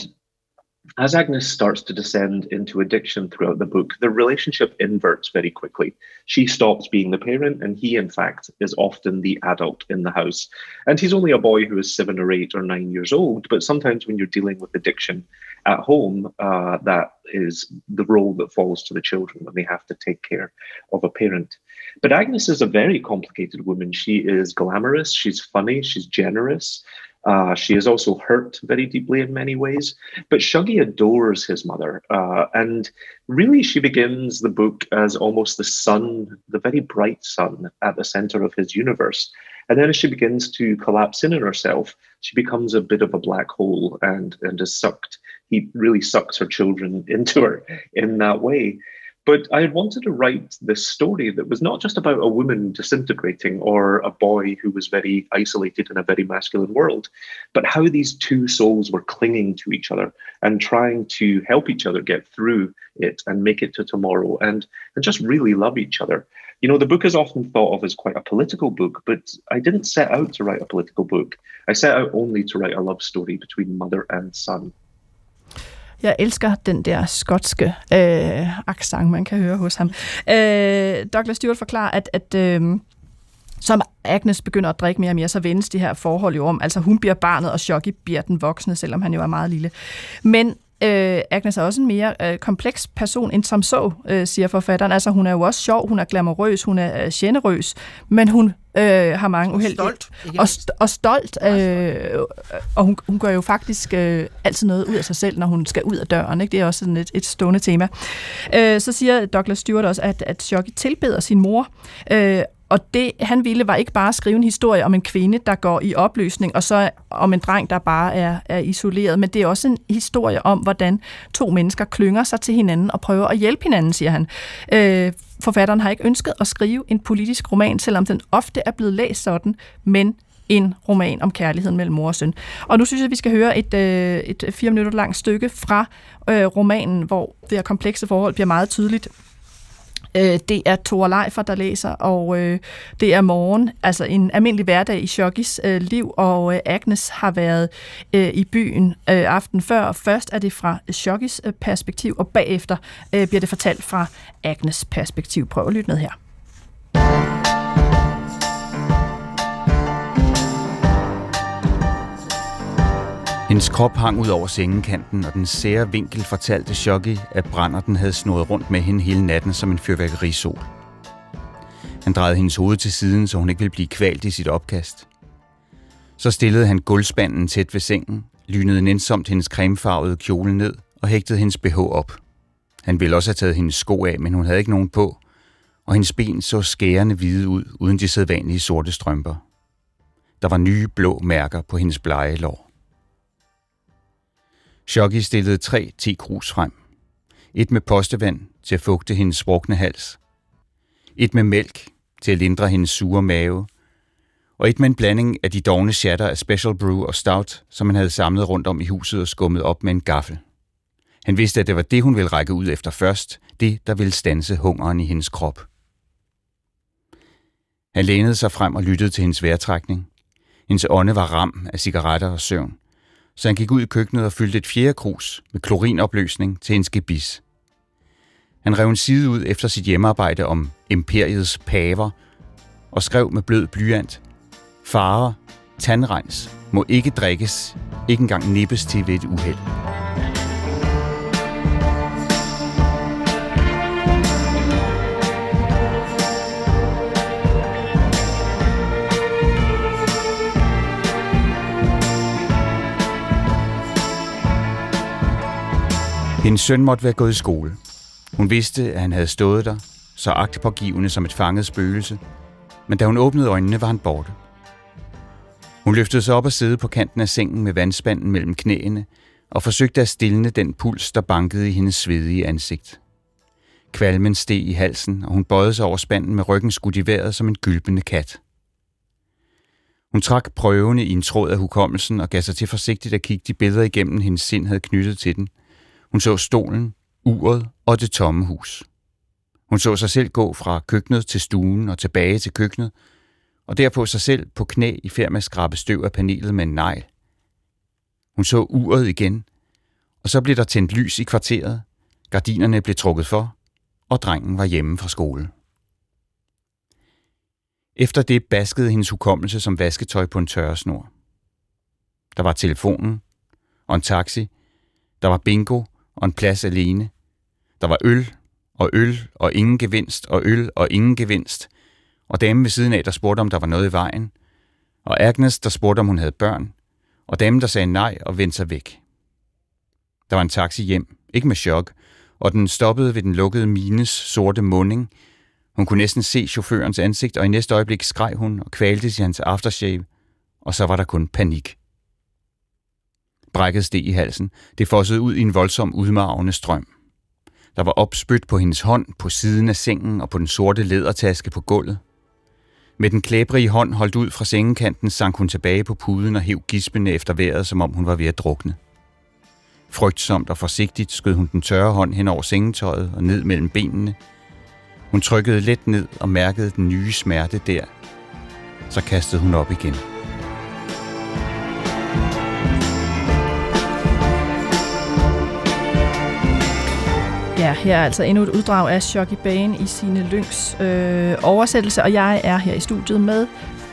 as Agnes starts to descend into addiction throughout the book, the relationship inverts very quickly. She stops being the parent, and he, in fact, is often the adult in the house. And he's only a boy who is seven or eight or nine years old. But sometimes when you're dealing with addiction at home, uh, that is the role that falls to the children when they have to take care of a parent. But Agnes is a very complicated woman. She is glamorous, she's funny, she's generous. Uh, she is also hurt very deeply in many ways, but Shuggy adores his mother. Uh, and really, she begins the book as almost the sun, the very bright sun at the center of his universe. And then as she begins to collapse in on herself, she becomes a bit of a black hole and, and is sucked. He really sucks her children into her in that way. But I wanted to write this story that was not just about a woman disintegrating or a boy who was very isolated in a very masculine world, but how these two souls were clinging to each other and trying to help each other get through it and make it to tomorrow and, and just really love each other. You know, the book is often thought of as quite a political book, but I didn't set out to write a political book. I set out only to write a love story between mother and son. Jeg elsker den der skotske øh, accent, man kan høre hos ham. Øh, Douglas Stewart forklarer, at, at øh, som Agnes begynder at drikke mere og mere, så vendes de her forhold jo om. Altså hun bliver barnet, og Shocky bliver den voksne, selvom han jo er meget lille. Men øh, Agnes er også en mere øh, kompleks person end som så, øh, siger forfatteren. Altså hun er jo også sjov, hun er glamourøs, hun er øh, generøs, men hun øh, har mange uheldige... Stolt. Og, st- og stolt. Øh, og hun, hun gør jo faktisk øh, altid noget ud af sig selv, når hun skal ud af døren. Ikke? Det er også sådan et, et stående tema. Øh, så siger Douglas Stewart også, at, at Shocky tilbeder sin mor, øh, og det, han ville, var ikke bare at skrive en historie om en kvinde, der går i opløsning, og så om en dreng, der bare er, er isoleret, men det er også en historie om, hvordan to mennesker klynger sig til hinanden og prøver at hjælpe hinanden, siger han. Øh, forfatteren har ikke ønsket at skrive en politisk roman, selvom den ofte er blevet læst sådan, men en roman om kærligheden mellem mor og søn. Og nu synes jeg, at vi skal høre et, øh, et fire minutter langt stykke fra øh, romanen, hvor det her komplekse forhold bliver meget tydeligt Øh, det er Thor Leifer, der læser, og øh, det er morgen, altså en almindelig hverdag i Shoggis øh, liv, og øh, Agnes har været øh, i byen øh, aften før. Først er det fra Shoggis øh, perspektiv, og bagefter øh, bliver det fortalt fra Agnes perspektiv. Prøv at lytte med her. Hendes krop hang ud over sengekanten, og den sære vinkel fortalte Shoggy, at den havde snået rundt med hende hele natten som en fyrværkerisol. Han drejede hendes hoved til siden, så hun ikke ville blive kvalt i sit opkast. Så stillede han gulvspanden tæt ved sengen, lynede nænsomt hendes cremefarvede kjole ned og hægtede hendes BH op. Han ville også have taget hendes sko af, men hun havde ikke nogen på, og hendes ben så skærende hvide ud, uden de sædvanlige sorte strømper. Der var nye blå mærker på hendes blege lår. Shoggy stillede tre tekrus frem. Et med postevand til at fugte hendes sprukne hals. Et med mælk til at lindre hendes sure mave. Og et med en blanding af de dogne shatter af Special Brew og Stout, som han havde samlet rundt om i huset og skummet op med en gaffel. Han vidste, at det var det, hun ville række ud efter først, det, der ville stanse hungeren i hendes krop. Han lænede sig frem og lyttede til hendes vejrtrækning. Hendes ånde var ram af cigaretter og søvn så han gik ud i køkkenet og fyldte et fjerde krus med klorinopløsning til en skebis. Han rev en side ud efter sit hjemmearbejde om imperiets paver og skrev med blød blyant, Farer, tandrens må ikke drikkes, ikke engang nippes til ved et uheld. Hendes søn måtte være gået i skole. Hun vidste, at han havde stået der, så agtpågivende som et fanget spøgelse, men da hun åbnede øjnene, var han borte. Hun løftede sig op og sidde på kanten af sengen med vandspanden mellem knæene og forsøgte at stille den puls, der bankede i hendes svedige ansigt. Kvalmen steg i halsen, og hun bøjede sig over spanden med ryggen skudt i vejret som en gylpende kat. Hun trak prøvende i en tråd af hukommelsen og gav sig til forsigtigt at kigge de billeder igennem, hendes sind havde knyttet til den – hun så stolen, uret og det tomme hus. Hun så sig selv gå fra køkkenet til stuen og tilbage til køkkenet, og derpå sig selv på knæ i færd med at skrabe støv af panelet med en negl. Hun så uret igen, og så blev der tændt lys i kvarteret, gardinerne blev trukket for, og drengen var hjemme fra skole. Efter det baskede hendes hukommelse som vasketøj på en tørresnor. Der var telefonen og en taxi, der var bingo og en plads alene. Der var øl og øl og ingen gevinst og øl og ingen gevinst. Og damen ved siden af, der spurgte, om der var noget i vejen. Og Agnes, der spurgte, om hun havde børn. Og damen, der sagde nej og vendte sig væk. Der var en taxi hjem, ikke med chok, og den stoppede ved den lukkede mines sorte munding. Hun kunne næsten se chaufførens ansigt, og i næste øjeblik skreg hun og kvalte i hans aftershave, og så var der kun panik brækket steg i halsen. Det fossede ud i en voldsom udmarvende strøm. Der var opspyt på hendes hånd, på siden af sengen og på den sorte lædertaske på gulvet. Med den klæbrige hånd holdt ud fra sengekanten, sank hun tilbage på puden og hæv gispende efter vejret, som om hun var ved at drukne. Frygtsomt og forsigtigt skød hun den tørre hånd hen over sengetøjet og ned mellem benene. Hun trykkede let ned og mærkede den nye smerte der. Så kastede hun op igen. Ja, her er altså endnu et uddrag af Shocky Bane i sine Lyngs øh, oversættelse, og jeg er her i studiet med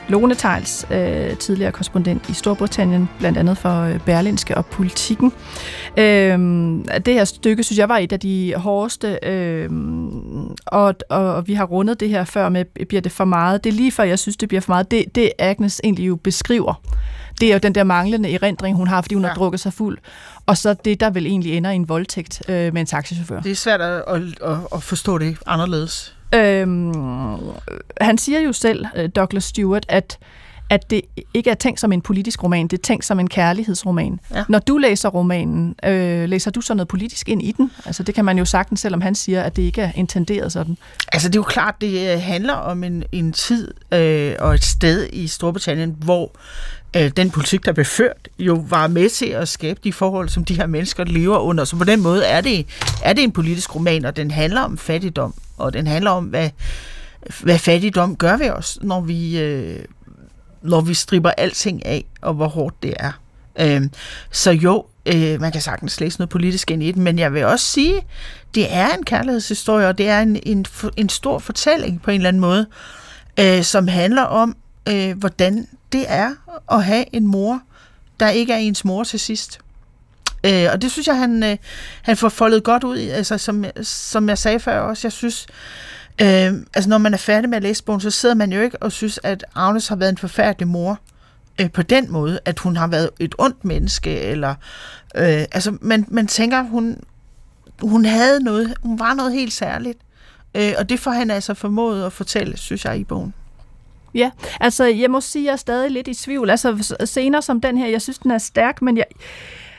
Lone Tejls, øh, tidligere korrespondent i Storbritannien, blandt andet for øh, Berlinske og Politikken. Øh, det her stykke, synes jeg, var et af de hårdeste, øh, og, og, og vi har rundet det her før med, bliver det for meget? Det er lige før, jeg synes, det bliver for meget. Det, det Agnes egentlig jo beskriver, det er jo den der manglende erindring, hun har, fordi hun ja. har drukket sig fuld. Og så det, der vel egentlig ender i en voldtægt øh, med en taxichauffør. Det er svært at, at, at forstå det anderledes. Øhm, han siger jo selv, øh, Douglas Stewart, at at det ikke er tænkt som en politisk roman, det er tænkt som en kærlighedsroman. Ja. Når du læser romanen, øh, læser du så noget politisk ind i den? Altså det kan man jo sagtens, selvom han siger, at det ikke er intenderet sådan. Altså det er jo klart, det øh, handler om en, en tid øh, og et sted i Storbritannien, hvor øh, den politik, der blev ført, jo var med til at skabe de forhold, som de her mennesker lever under. Så på den måde er det, er det en politisk roman, og den handler om fattigdom, og den handler om, hvad, hvad fattigdom gør ved os, når vi, øh, når vi striber alting af, og hvor hårdt det er. Øh, så jo, øh, man kan sagtens læse noget politisk ind i det, men jeg vil også sige, det er en kærlighedshistorie, og det er en, en, en stor fortælling på en eller anden måde, øh, som handler om, øh, hvordan det er at have en mor, der ikke er ens mor til sidst. Øh, og det synes jeg, han, øh, han får foldet godt ud, altså, som, som jeg sagde før også. Jeg synes, øh, Øhm, altså når man er færdig med at læse bogen, så sidder man jo ikke og synes, at Agnes har været en forfærdelig mor øh, på den måde, at hun har været et ondt menneske, eller øh, altså man, man tænker, hun, hun havde noget, hun var noget helt særligt. Øh, og det får han altså formået at fortælle, synes jeg, i bogen. Ja, altså jeg må sige, at jeg er stadig lidt i tvivl. Altså scener som den her, jeg synes, den er stærk, men jeg,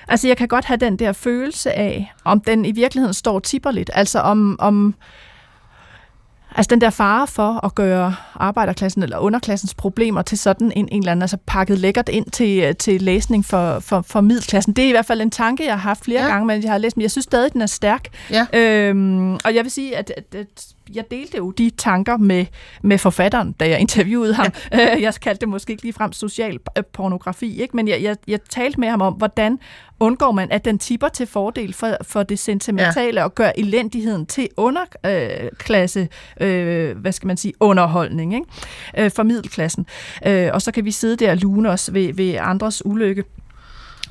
altså, jeg kan godt have den der følelse af, om den i virkeligheden står tipper lidt. Altså om, om Altså den der fare for at gøre arbejderklassen eller underklassens problemer til sådan en, en eller anden, altså pakket lækkert ind til, til læsning for, for, for middelklassen. Det er i hvert fald en tanke, jeg har haft flere ja. gange, men jeg har læst, men jeg synes stadig, den er stærk. Ja. Øhm, og jeg vil sige, at, at, at jeg delte jo de tanker med, med forfatteren, da jeg interviewede ham. Ja. Jeg kaldte det måske ikke ligefrem social pornografi, ikke? men jeg, jeg, jeg talte med ham om, hvordan undgår man, at den tipper til fordel for, for det sentimentale ja. og gør elendigheden til underklasse, øh, hvad skal man sige, underholdning ikke? Øh, for middelklassen. Øh, og så kan vi sidde der og lune os ved, ved andres ulykke.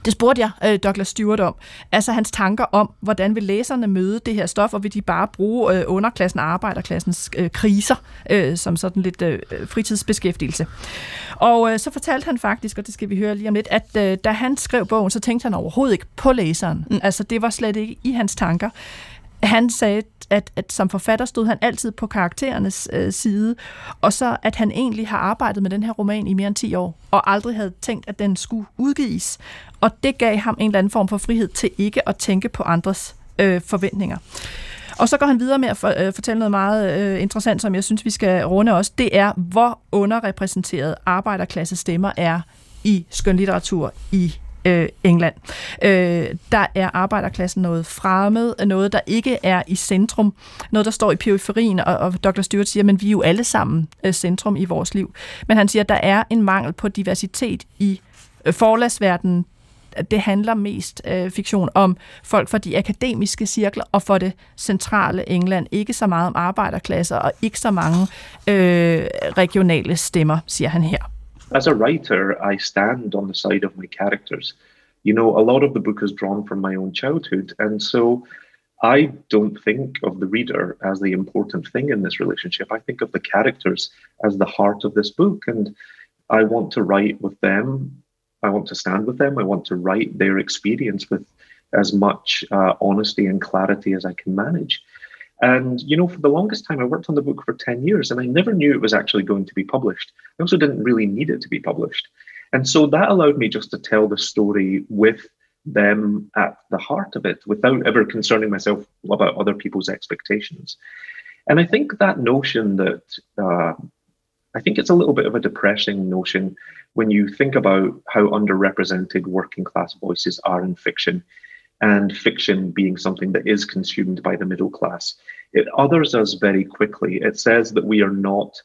Det spurgte jeg øh, Douglas Stewart om. Altså hans tanker om, hvordan vil læserne møde det her stof, og vil de bare bruge øh, underklassen og arbejderklassens øh, kriser øh, som sådan lidt øh, fritidsbeskæftigelse. Og øh, så fortalte han faktisk, og det skal vi høre lige om lidt, at øh, da han skrev bogen, så tænkte han overhovedet ikke på læseren. Mm. Altså det var slet ikke i hans tanker. Han sagde, at, at som forfatter stod han altid på karakterernes øh, side, og så at han egentlig har arbejdet med den her roman i mere end 10 år, og aldrig havde tænkt, at den skulle udgives. Og det gav ham en eller anden form for frihed til ikke at tænke på andres øh, forventninger. Og så går han videre med at for, øh, fortælle noget meget øh, interessant, som jeg synes, vi skal runde også. Det er, hvor underrepræsenteret arbejderklasse stemmer er i skønlitteratur i øh, England. Øh, der er arbejderklassen noget fremmed, noget, der ikke er i centrum, noget, der står i periferien, og, og Dr. Stewart siger, men vi er jo alle sammen øh, centrum i vores liv. Men han siger, at der er en mangel på diversitet i øh, forlagsverdenen, det handler mest øh, fiktion om folk fra de akademiske cirkler og for det centrale England. Ikke så meget om arbejderklasser og ikke så mange øh, regionale stemmer, siger han her. As a writer, I stand on the side of my characters. You know, a lot of the book is drawn from my own childhood. And so I don't think of the reader as the important thing in this relationship. I think of the characters as the heart of this book. And I want to write with them. I want to stand with them. I want to write their experience with as much uh, honesty and clarity as I can manage. And, you know, for the longest time, I worked on the book for 10 years and I never knew it was actually going to be published. I also didn't really need it to be published. And so that allowed me just to tell the story with them at the heart of it without ever concerning myself about other people's expectations. And I think that notion that uh, I think it's a little bit of a depressing notion when you think about how underrepresented working class voices are in fiction and fiction being something that is consumed by the middle class. It others us very quickly. It says that we are not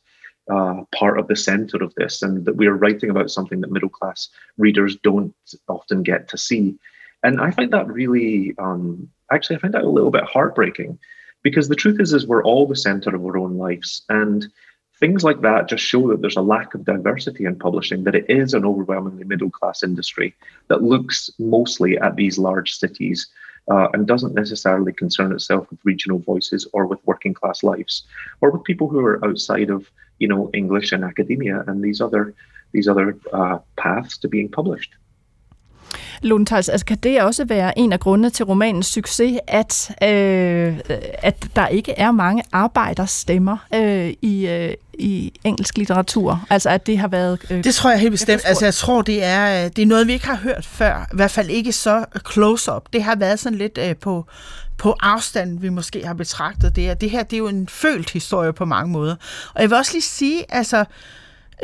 uh, part of the center of this and that we are writing about something that middle class readers don't often get to see. And I find that really, um, actually, I find that a little bit heartbreaking because the truth is, is we're all the center of our own lives. And things like that just show that there's a lack of diversity in publishing, that it is an overwhelmingly middle class industry that looks mostly at these large cities uh, and doesn't necessarily concern itself with regional voices or with working class lives or with people who are outside of you know English and academia and these other these other uh, paths to being published. Lundtals, altså kan det også være en af grundene til romanens succes, at, øh, at der ikke er mange arbejderstemmer øh, i, øh, i engelsk litteratur? Altså at det har været... Øh, det tror jeg helt bestemt. Altså jeg tror, det er, øh, det er noget, vi ikke har hørt før. I hvert fald ikke så close-up. Det har været sådan lidt øh, på på afstand, vi måske har betragtet det. Og det her, det er jo en følt historie på mange måder. Og jeg vil også lige sige, altså,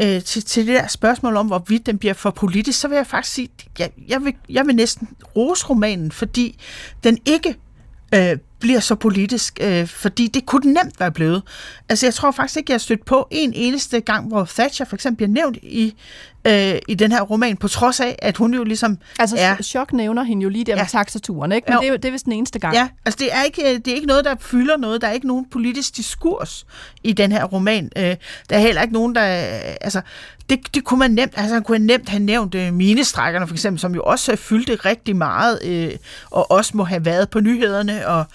øh, til, til det der spørgsmål om, hvorvidt den bliver for politisk, så vil jeg faktisk sige, jeg, jeg, vil, jeg vil næsten rose romanen, fordi den ikke øh, bliver så politisk, øh, fordi det kunne den nemt være blevet. Altså, jeg tror faktisk ikke, jeg har stødt på en eneste gang, hvor Thatcher for eksempel bliver nævnt i, øh, i den her roman, på trods af, at hun jo ligesom Altså, er... Chok nævner hende jo lige der ja. med taxaturen, ikke? Men jo. det er, det er vist den eneste gang. Ja, altså det er, ikke, det er ikke noget, der fylder noget. Der er ikke nogen politisk diskurs i den her roman. Øh, der er heller ikke nogen, der... Altså, det, det kunne man nemt, altså han kunne nemt have nævnt øh, minestrækkerne for eksempel, som jo også fyldte rigtig meget, øh, og også må have været på nyhederne, og,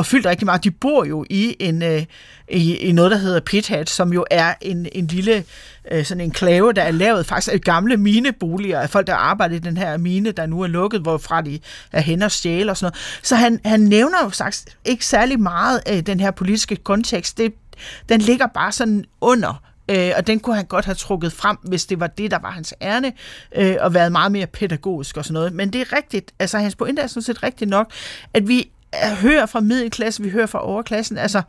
og fyldt rigtig meget. De bor jo i en øh, i, i noget, der hedder Pithead, som jo er en, en lille øh, sådan en klave, der er lavet faktisk af gamle mineboliger, af folk, der arbejder i den her mine, der nu er lukket, hvorfra de er hen og stjæle og sådan noget. Så han, han nævner jo sagt ikke særlig meget af den her politiske kontekst. Det, den ligger bare sådan under øh, og den kunne han godt have trukket frem, hvis det var det, der var hans ærne, øh, og været meget mere pædagogisk og sådan noget. Men det er rigtigt, altså hans pointe er sådan set rigtigt nok, at vi hører fra middelklassen, vi hører fra overklassen. Altså,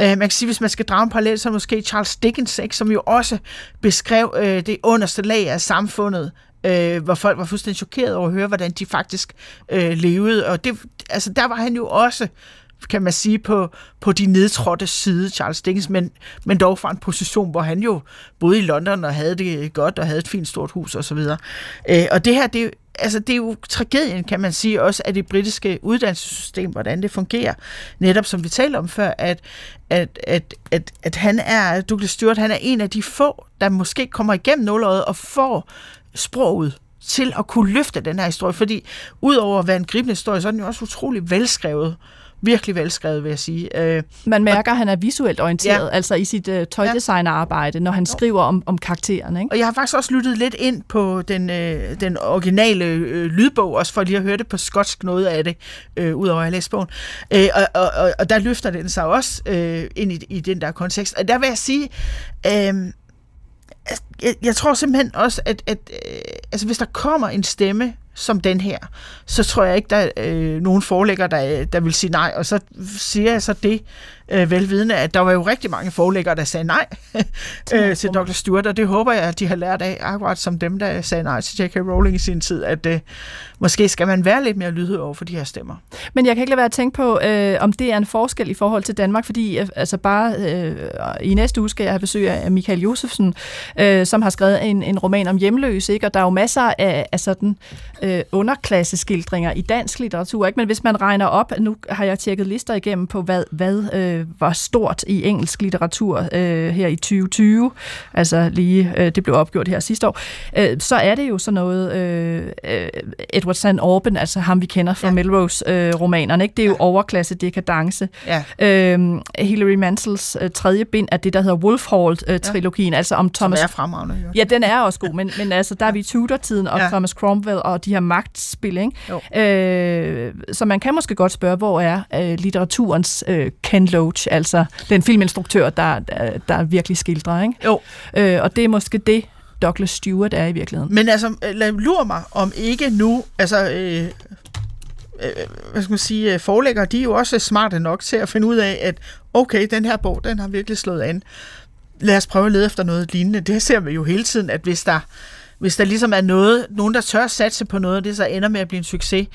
øh, man kan sige, hvis man skal drage en parallel, så måske Charles Dickens, ikke, som jo også beskrev øh, det underste lag af samfundet, øh, hvor folk var fuldstændig chokeret over at høre, hvordan de faktisk øh, levede. Og det, altså, der var han jo også kan man sige, på, på de nedtrådte side, Charles Dickens, men, men dog fra en position, hvor han jo boede i London og havde det godt og havde et fint stort hus osv. Øh, og det her, det, altså, det er jo tragedien, kan man sige, også af det britiske uddannelsessystem, hvordan det fungerer. Netop som vi talte om før, at, at, at, at, at han er, Douglas Stewart, han er en af de få, der måske kommer igennem nåløjet og får sproget til at kunne løfte den her historie, fordi udover at være en gribende historie, så er den jo også utrolig velskrevet virkelig velskrevet, vil jeg sige. Øh, Man mærker, og, at han er visuelt orienteret, ja. altså i sit uh, tøjdesignerarbejde, når han skriver om, om karakteren. Ikke? Og jeg har faktisk også lyttet lidt ind på den, øh, den originale øh, lydbog, også for lige at høre det på skotsk noget af det, øh, udover at læst bogen. Øh, og, og, og, og der løfter den sig også øh, ind i, i den der kontekst. Og der vil jeg sige, øh, jeg, jeg tror simpelthen også, at, at øh, altså, hvis der kommer en stemme som den her, så tror jeg ikke, der er øh, nogen forlægger, der, der vil sige nej. Og så siger jeg så det, øh, velvidende, at der var jo rigtig mange forlæggere, der sagde nej øh, til Dr. Stewart, og det håber jeg, at de har lært af, akkurat som dem, der sagde nej til J.K. Rowling i sin tid, at øh, måske skal man være lidt mere lydhør over for de her stemmer. Men jeg kan ikke lade være at tænke på, øh, om det er en forskel i forhold til Danmark, fordi øh, altså bare øh, i næste uge skal jeg have besøg af Michael Josefsen, øh, som har skrevet en, en roman om hjemløse, ikke? og der er jo masser af, af sådan øh, underklasseskildringer i dansk litteratur, ikke? men hvis man regner op, nu har jeg tjekket lister igennem på, hvad, hvad øh, øh, var stort i engelsk litteratur øh, her i 2020, altså lige, øh, det blev opgjort her sidste år, øh, så er det jo sådan noget, øh, øh Edward St. Auburn, altså ham vi kender fra ja. Melrose-romanerne, ikke? det er jo ja. overklasse dekadence. Ja. Øh, Hilary Mansells øh, tredje bind er det, der hedder Wolf Hall-trilogien, ja. altså om Thomas... Som er fremragende, jo. Ja, den er også god, men, men altså, der er vi i Tudor-tiden, og ja. Thomas Cromwell og de her magtspil, ikke? Øh, så man kan måske godt spørge, hvor er øh, litteraturens øh, Ken Loach, altså den filminstruktør, der, der, der virkelig skildrer. Ikke? Jo. Øh, og det er måske det, Douglas Stewart er i virkeligheden. Men altså, lad lur mig, om ikke nu, altså, øh, øh, hvad skal man sige, forlægger, de er jo også smarte nok til at finde ud af, at okay, den her bog, den har virkelig slået an. Lad os prøve at lede efter noget lignende. Det ser vi jo hele tiden, at hvis der hvis der ligesom er noget, nogen, der tør satse på noget, og det så ender med at blive en succes,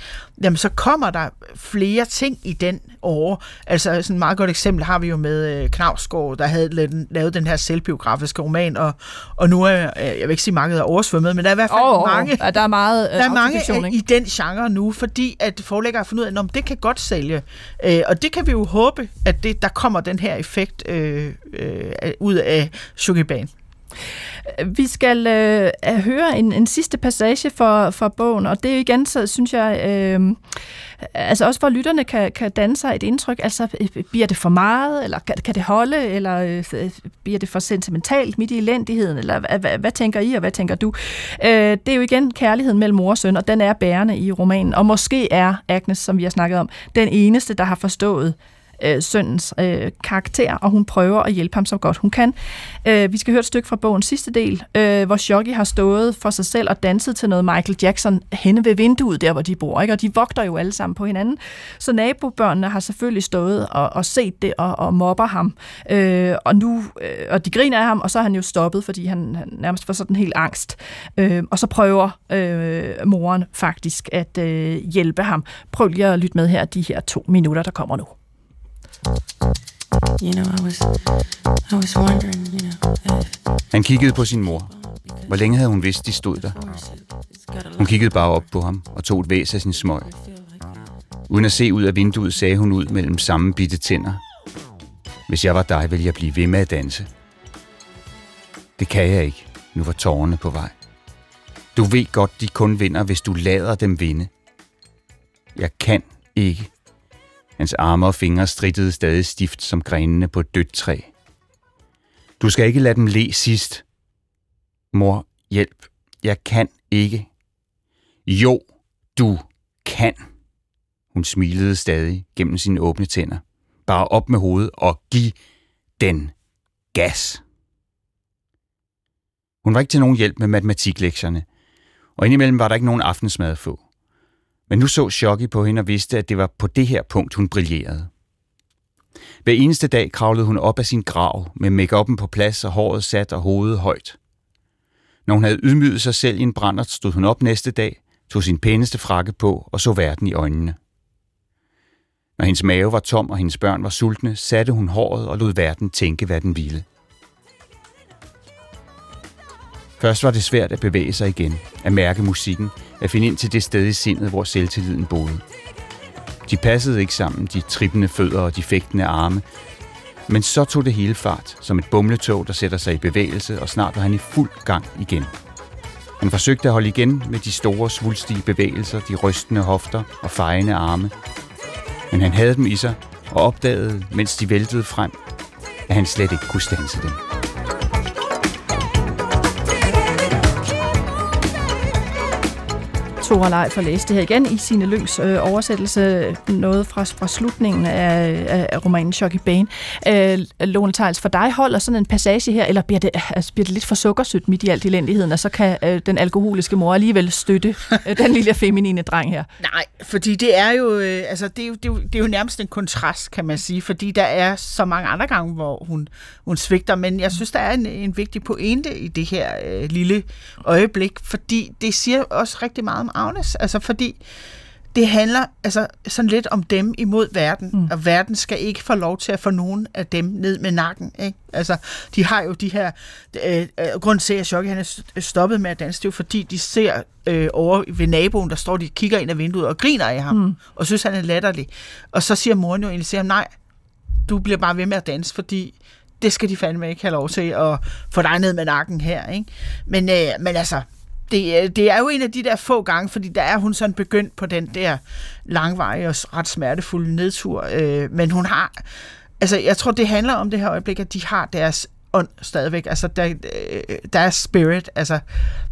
jamen så kommer der flere ting i den år. Altså sådan et meget godt eksempel har vi jo med øh, Knavsgaard, der havde lavet den her selvbiografiske roman, og, og nu er, øh, jeg vil ikke sige, markedet er oversvømmet, men der er i hvert fald oh, mange, oh, der er meget der er mange i den genre nu, fordi at forlægger har fundet ud af, at det kan godt sælge. Øh, og det kan vi jo håbe, at det, der kommer den her effekt øh, øh, ud af Sugar vi skal øh, høre en, en sidste passage for, for bogen, og det er igen, så synes jeg, øh, altså også for lytterne kan, kan danne sig et indtryk, altså øh, bliver det for meget, eller kan, kan det holde, eller øh, øh bliver det for sentimentalt midt i elendigheden, eller hvad, hvad, hvad tænker I, og hvad tænker du? Øh, det er jo igen kærligheden mellem mor og søn, og den er bærende i romanen, og måske er Agnes, som vi har snakket om, den eneste, der har forstået øh, søndens øh, karakter, og hun prøver at hjælpe ham så godt hun kan. Øh, vi skal høre et stykke fra bogens sidste del, øh, hvor Shoggy har stået for sig selv og danset til noget Michael Jackson henne ved vinduet, der hvor de bor, ikke? og de vogter jo alle sammen på hinanden. Så nabobørnene har selvfølgelig stået og, og set det og, og mobber ham, øh, og nu øh, og de griner af ham, og så er han jo stoppet, fordi han, han nærmest får sådan helt angst. Øh, og så prøver øh, moren faktisk at øh, hjælpe ham. Prøv lige at lytte med her de her to minutter, der kommer nu. You know, I was, I was wondering, you know, if... Han kiggede på sin mor. Hvor længe havde hun vidst, de stod der? Hun kiggede bare op på ham og tog et væs af sin smøg. Uden at se ud af vinduet, sagde hun ud mellem samme bitte tænder. Hvis jeg var dig, ville jeg blive ved med at danse. Det kan jeg ikke. Nu var tårerne på vej. Du ved godt, de kun vinder, hvis du lader dem vinde. Jeg kan ikke Hans arme og fingre strittede stadig stift som grenene på et dødt træ. Du skal ikke lade dem le sidst. Mor, hjælp. Jeg kan ikke. Jo, du kan. Hun smilede stadig gennem sine åbne tænder. Bare op med hovedet og giv den gas. Hun var ikke til nogen hjælp med matematiklektierne, og indimellem var der ikke nogen aftensmad at få. Men nu så Shoggy på hende og vidste, at det var på det her punkt, hun brillerede. Hver eneste dag kravlede hun op af sin grav med makeupen på plads og håret sat og hovedet højt. Når hun havde ydmyget sig selv i en brændert, stod hun op næste dag, tog sin pæneste frakke på og så verden i øjnene. Når hendes mave var tom og hendes børn var sultne, satte hun håret og lod verden tænke, hvad den ville. Først var det svært at bevæge sig igen, at mærke musikken, at finde ind til det sted i sindet, hvor selvtilliden boede. De passede ikke sammen, de trippende fødder og de fægtende arme, men så tog det hele fart, som et bumletog, der sætter sig i bevægelse, og snart var han i fuld gang igen. Han forsøgte at holde igen med de store, svulstige bevægelser, de rystende hofter og fejende arme. Men han havde dem i sig, og opdagede, mens de væltede frem, at han slet ikke kunne stanse dem. Tora Leif at læse det her igen i sine Lyngs øh, oversættelse, noget fra, fra slutningen af, af romanen Shocky Bane. Øh, Lone Tejls, for dig holder sådan en passage her, eller bliver det, altså, bliver det lidt for sukkersødt midt i alt elendigheden, og så kan øh, den alkoholiske mor alligevel støtte øh, den lille feminine dreng her? Nej, fordi det er jo, øh, altså, det er jo, det, er jo, det er jo nærmest en kontrast, kan man sige, fordi der er så mange andre gange, hvor hun, hun svigter, men jeg synes, der er en, en vigtig pointe i det her øh, lille øjeblik, fordi det siger også rigtig meget om Agnes, altså fordi det handler altså sådan lidt om dem imod verden, mm. og verden skal ikke få lov til at få nogen af dem ned med nakken. Ikke? Altså, de har jo de her... Øh, øh, grund til, at Shocky han er stoppet med at danse, det er jo fordi, de ser øh, over ved naboen, der står de kigger ind ad vinduet og griner af ham, mm. og synes, han er latterlig. Og så siger moren jo egentlig til ham, nej, du bliver bare ved med at danse, fordi det skal de fandme ikke have lov til at få dig ned med nakken her. Ikke? Men, øh, men altså, det, øh, det er jo en af de der få gange, fordi der er hun sådan begyndt på den der langvarige og ret smertefulde nedtur. Øh, men hun har, altså jeg tror, det handler om det her øjeblik, at de har deres ånd stadigvæk, altså der, øh, der deres spirit, altså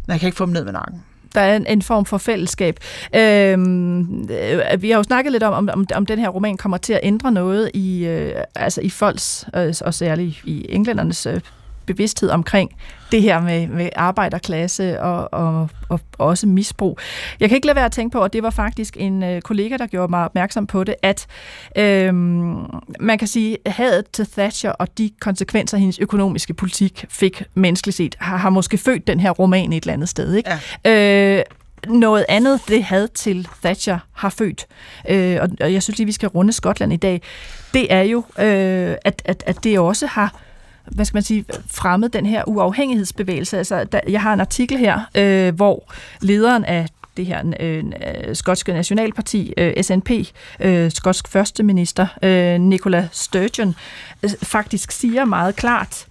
man kan ikke få dem ned med nakken der er en, en form for fællesskab. Øhm, øh, vi har jo snakket lidt om, om, om den her roman kommer til at ændre noget i, øh, altså i folks, øh, og særligt i englændernes øh, bevidsthed omkring det her med, med arbejderklasse og, og, og også misbrug. Jeg kan ikke lade være at tænke på, at det var faktisk en øh, kollega, der gjorde mig opmærksom på det, at øh, man kan sige, hadet til Thatcher og de konsekvenser, hendes økonomiske politik fik menneskeligt set, har, har måske født den her roman et eller andet sted. Ikke? Ja. Øh, noget andet, det had til Thatcher har født, øh, og, og jeg synes lige, vi skal runde Skotland i dag, det er jo, øh, at, at, at det også har hvad skal man sige, fremmet den her uafhængighedsbevægelse. Altså, der, jeg har en artikel her, øh, hvor lederen af det her øh, øh skotske nationalparti, øh, SNP, øh, skotsk førsteminister, øh, Nicola Sturgeon, øh, faktisk siger meget klart,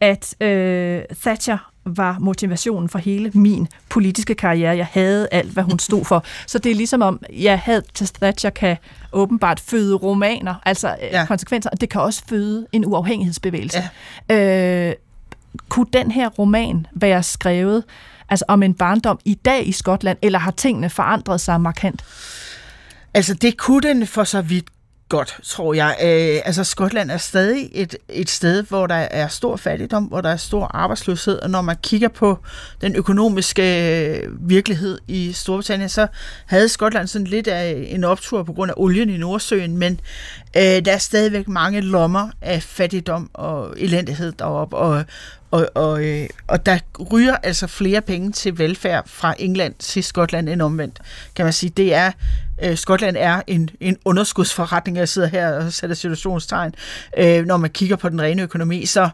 at øh, Thatcher var motivationen for hele min politiske karriere. Jeg havde alt, hvad hun stod for. Så det er ligesom om, jeg havde til Thatcher kan åbenbart føde romaner, altså øh, ja. konsekvenser, og det kan også føde en uafhængighedsbevægelse. Ja. Øh, kunne den her roman være skrevet altså om en barndom i dag i Skotland, eller har tingene forandret sig markant? Altså, det kunne den for så vidt godt, tror jeg. Øh, altså, Skotland er stadig et, et sted, hvor der er stor fattigdom, hvor der er stor arbejdsløshed, og når man kigger på den økonomiske øh, virkelighed i Storbritannien, så havde Skotland sådan lidt af en optur på grund af olien i Nordsøen, men øh, der er stadigvæk mange lommer af fattigdom og elendighed deroppe, og, og, og, øh, og der ryger altså flere penge til velfærd fra England til Skotland end omvendt, kan man sige. Det er, øh, Skotland er en, en underskudsforretning, jeg sidder her og sætter situationstegn, øh, når man kigger på den rene økonomi. Så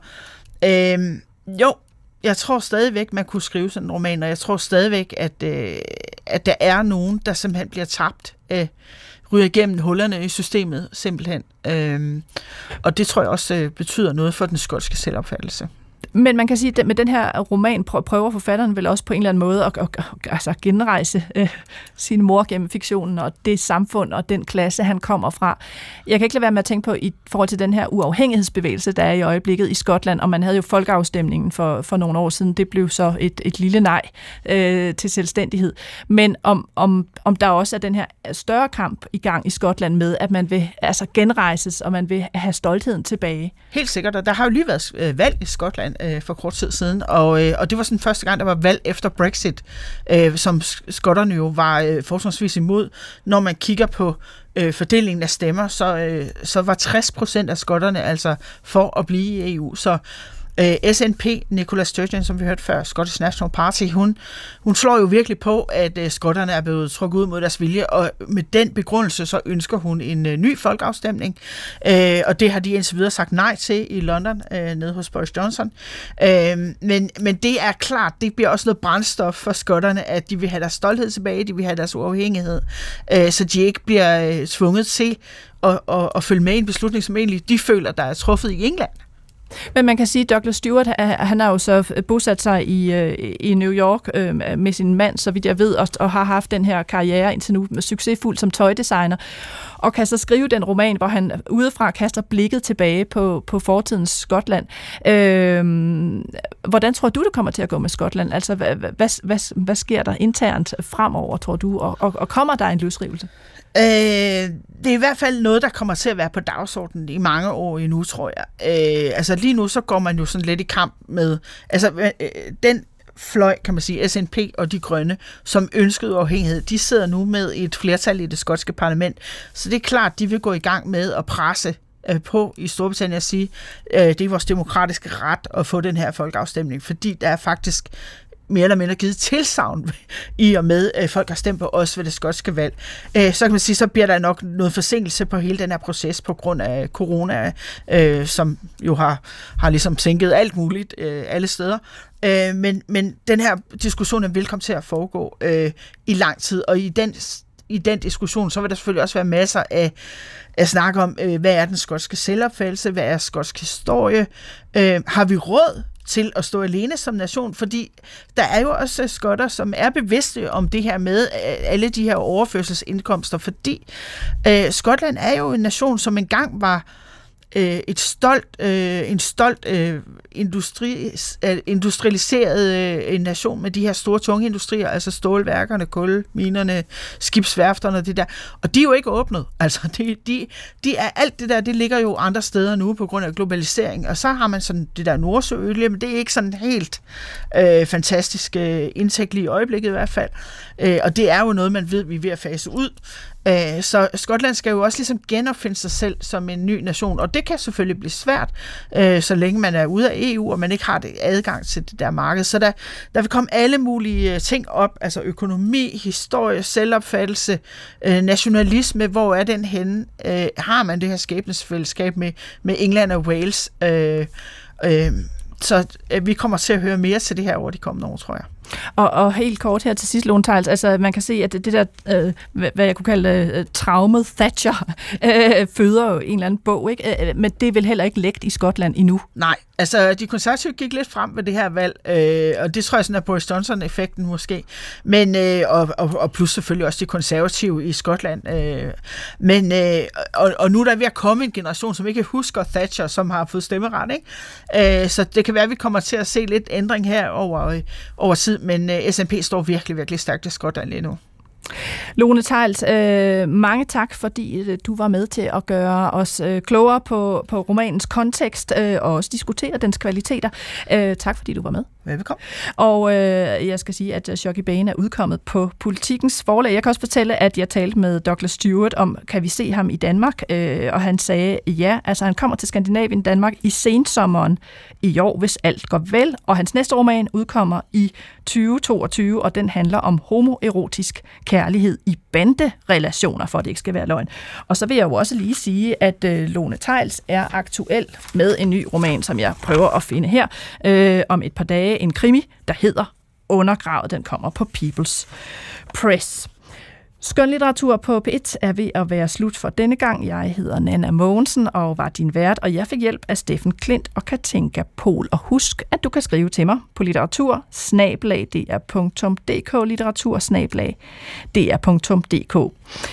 øh, jo, jeg tror stadigvæk, man kunne skrive sådan en roman, og jeg tror stadigvæk, at, øh, at der er nogen, der simpelthen bliver tabt, øh, ryger igennem hullerne i systemet, simpelthen. Øhm, og det tror jeg også øh, betyder noget for den skotske selvopfattelse. Men man kan sige, at med den her roman prøver forfatteren vel også på en eller anden måde at, at, at altså genrejse øh, sin mor gennem fiktionen og det samfund og den klasse, han kommer fra. Jeg kan ikke lade være med at tænke på i forhold til den her uafhængighedsbevægelse, der er i øjeblikket i Skotland, og man havde jo folkeafstemningen for, for nogle år siden. Det blev så et, et lille nej øh, til selvstændighed. Men om, om, om der også er den her større kamp i gang i Skotland med, at man vil altså genrejses, og man vil have stoltheden tilbage. Helt sikkert, og der har jo lige været øh, valg i Skotland øh, for kort tid siden, og, øh, og det var sådan første gang, der var valg efter Brexit, øh, som skotterne jo var øh, forholdsvis imod. Når man kigger på øh, fordelingen af stemmer, så, øh, så var 60 procent af skotterne altså for at blive i EU. Så Øh, SNP, Nicola Sturgeon, som vi hørte før, Scottish National Party, hun, hun slår jo virkelig på, at øh, skotterne er blevet trukket ud mod deres vilje, og med den begrundelse, så ønsker hun en øh, ny folkeafstemning, uh, og det har de indtil videre sagt nej til i London, uh, nede hos Boris Johnson. Uh, men, men det er klart, det bliver også noget brændstof for skotterne, at de vil have deres stolthed tilbage, de vil have deres uafhængighed, uh, så de ikke bliver uh, tvunget til at, at, at følge med i en beslutning, som egentlig de føler, der er truffet i England. Men man kan sige, at Douglas Stewart, han har jo så bosat sig i, øh, i New York øh, med sin mand, så vidt jeg ved, og, og har haft den her karriere indtil nu med succesfuld som tøjdesigner, og kan så skrive den roman, hvor han udefra kaster blikket tilbage på, på fortidens Skotland. Øh, hvordan tror du, det kommer til at gå med Skotland? Altså, hvad, hvad, hvad, hvad sker der internt fremover, tror du, og, og, og kommer der en løsrivelse? Øh, det er i hvert fald noget, der kommer til at være på dagsordenen i mange år endnu, tror jeg. Øh, altså lige nu, så går man jo sådan lidt i kamp med... Altså, øh, den fløj, kan man sige, SNP og de grønne, som ønskede uafhængighed, de sidder nu med et flertal i det skotske parlament. Så det er klart, de vil gå i gang med at presse øh, på i Storbritannien at sige, øh, det er vores demokratiske ret at få den her folkeafstemning, fordi der er faktisk mere eller mindre givet tilsavn i og med, at folk har stemt på os ved det skotske valg. Øh, så kan man sige, så bliver der nok noget forsinkelse på hele den her proces på grund af corona, øh, som jo har, har ligesom sænket alt muligt øh, alle steder. Øh, men, men den her diskussion vil komme til at foregå øh, i lang tid, og i den i den diskussion, så vil der selvfølgelig også være masser af at snakke om, øh, hvad er den skotske selvopfattelse, hvad er skotsk historie, har vi råd til at stå alene som nation, fordi der er jo også øh, skotter, som er bevidste om det her med øh, alle de her overførselsindkomster, fordi øh, Skotland er jo en nation, som engang var øh, Øh, et stolt, øh, en stolt øh, industri, øh, industrialiseret øh, en nation med de her store tunge industrier, altså stålværkerne, kulminerne, skibsværfterne og det der. Og de er jo ikke åbnet. Altså, de, de, de er, alt det der, det ligger jo andre steder nu på grund af globalisering. Og så har man sådan det der nordsøolie, men det er ikke sådan helt øh, fantastisk øh, indtægt lige i øjeblikket i hvert fald. Øh, og det er jo noget, man ved, vi er ved at fase ud. Øh, så Skotland skal jo også ligesom genopfinde sig selv som en ny nation, og det kan selvfølgelig blive svært, øh, så længe man er ude af EU, og man ikke har det adgang til det der marked. Så der, der vil komme alle mulige øh, ting op, altså økonomi, historie, selvopfattelse, øh, nationalisme, hvor er den henne? Øh, har man det her skæbnesfællesskab med, med England og Wales? så vi kommer til at høre mere til det her over de kommende år, tror jeg. Og, og helt kort her til sidst, Lone Tejls, altså man kan se, at det, det der, øh, hvad jeg kunne kalde øh, traumet Thatcher, øh, føder jo en eller anden bog, ikke? Øh, øh, men det vil heller ikke lægt i Skotland endnu? Nej, altså de konservative gik lidt frem med det her valg, øh, og det tror jeg sådan er Boris Johnson-effekten måske, men, øh, og, og, og plus selvfølgelig også de konservative i Skotland. Øh, men, øh, og, og nu er der ved at komme en generation, som ikke husker Thatcher, som har fået stemmeret, ikke? Øh, så det kan være, at vi kommer til at se lidt ændring her over, øh, over tid, men øh, står virkelig, virkelig stærkt i Skotland lige nu. Lone Tejls, øh, mange tak, fordi øh, du var med til at gøre os øh, klogere på, på romanens kontekst øh, og også diskutere dens kvaliteter. Øh, tak, fordi du var med. Velkommen. Og øh, jeg skal sige, at Shocky Bane er udkommet på Politikens forlag. Jeg kan også fortælle, at jeg talte med Douglas Stewart om, kan vi se ham i Danmark? Øh, og han sagde, ja, altså han kommer til Skandinavien, Danmark i sensommeren i år, hvis alt går vel. Og hans næste roman udkommer i 2022, og den handler om homoerotisk kærlighed i banderelationer, for at det ikke skal være løgn. Og så vil jeg jo også lige sige, at øh, Lone Tejls er aktuel med en ny roman, som jeg prøver at finde her øh, om et par dage. En krimi, der hedder Undergravet. Den kommer på People's Press. Skønlitteratur på P1 er ved at være slut for denne gang. Jeg hedder Nana Mogensen og var din vært, og jeg fik hjælp af Steffen Klint og Katinka Pol. Og husk, at du kan skrive til mig på litteratur litteratur dr.dk.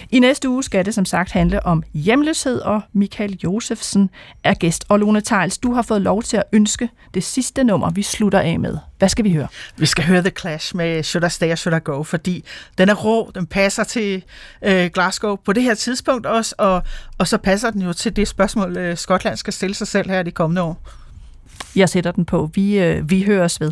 I næste uge skal det som sagt handle om hjemløshed, og Michael Josefsen er gæst. Og Lone Tejls, du har fået lov til at ønske det sidste nummer, vi slutter af med. Hvad skal vi høre? Vi skal høre The Clash med Should I Stay or Should I Go, fordi den er rå, den passer til øh, Glasgow på det her tidspunkt også, og, og så passer den jo til det spørgsmål, øh, Skotland skal stille sig selv her de kommende år. Jeg sætter den på. Vi, øh, vi høres ved.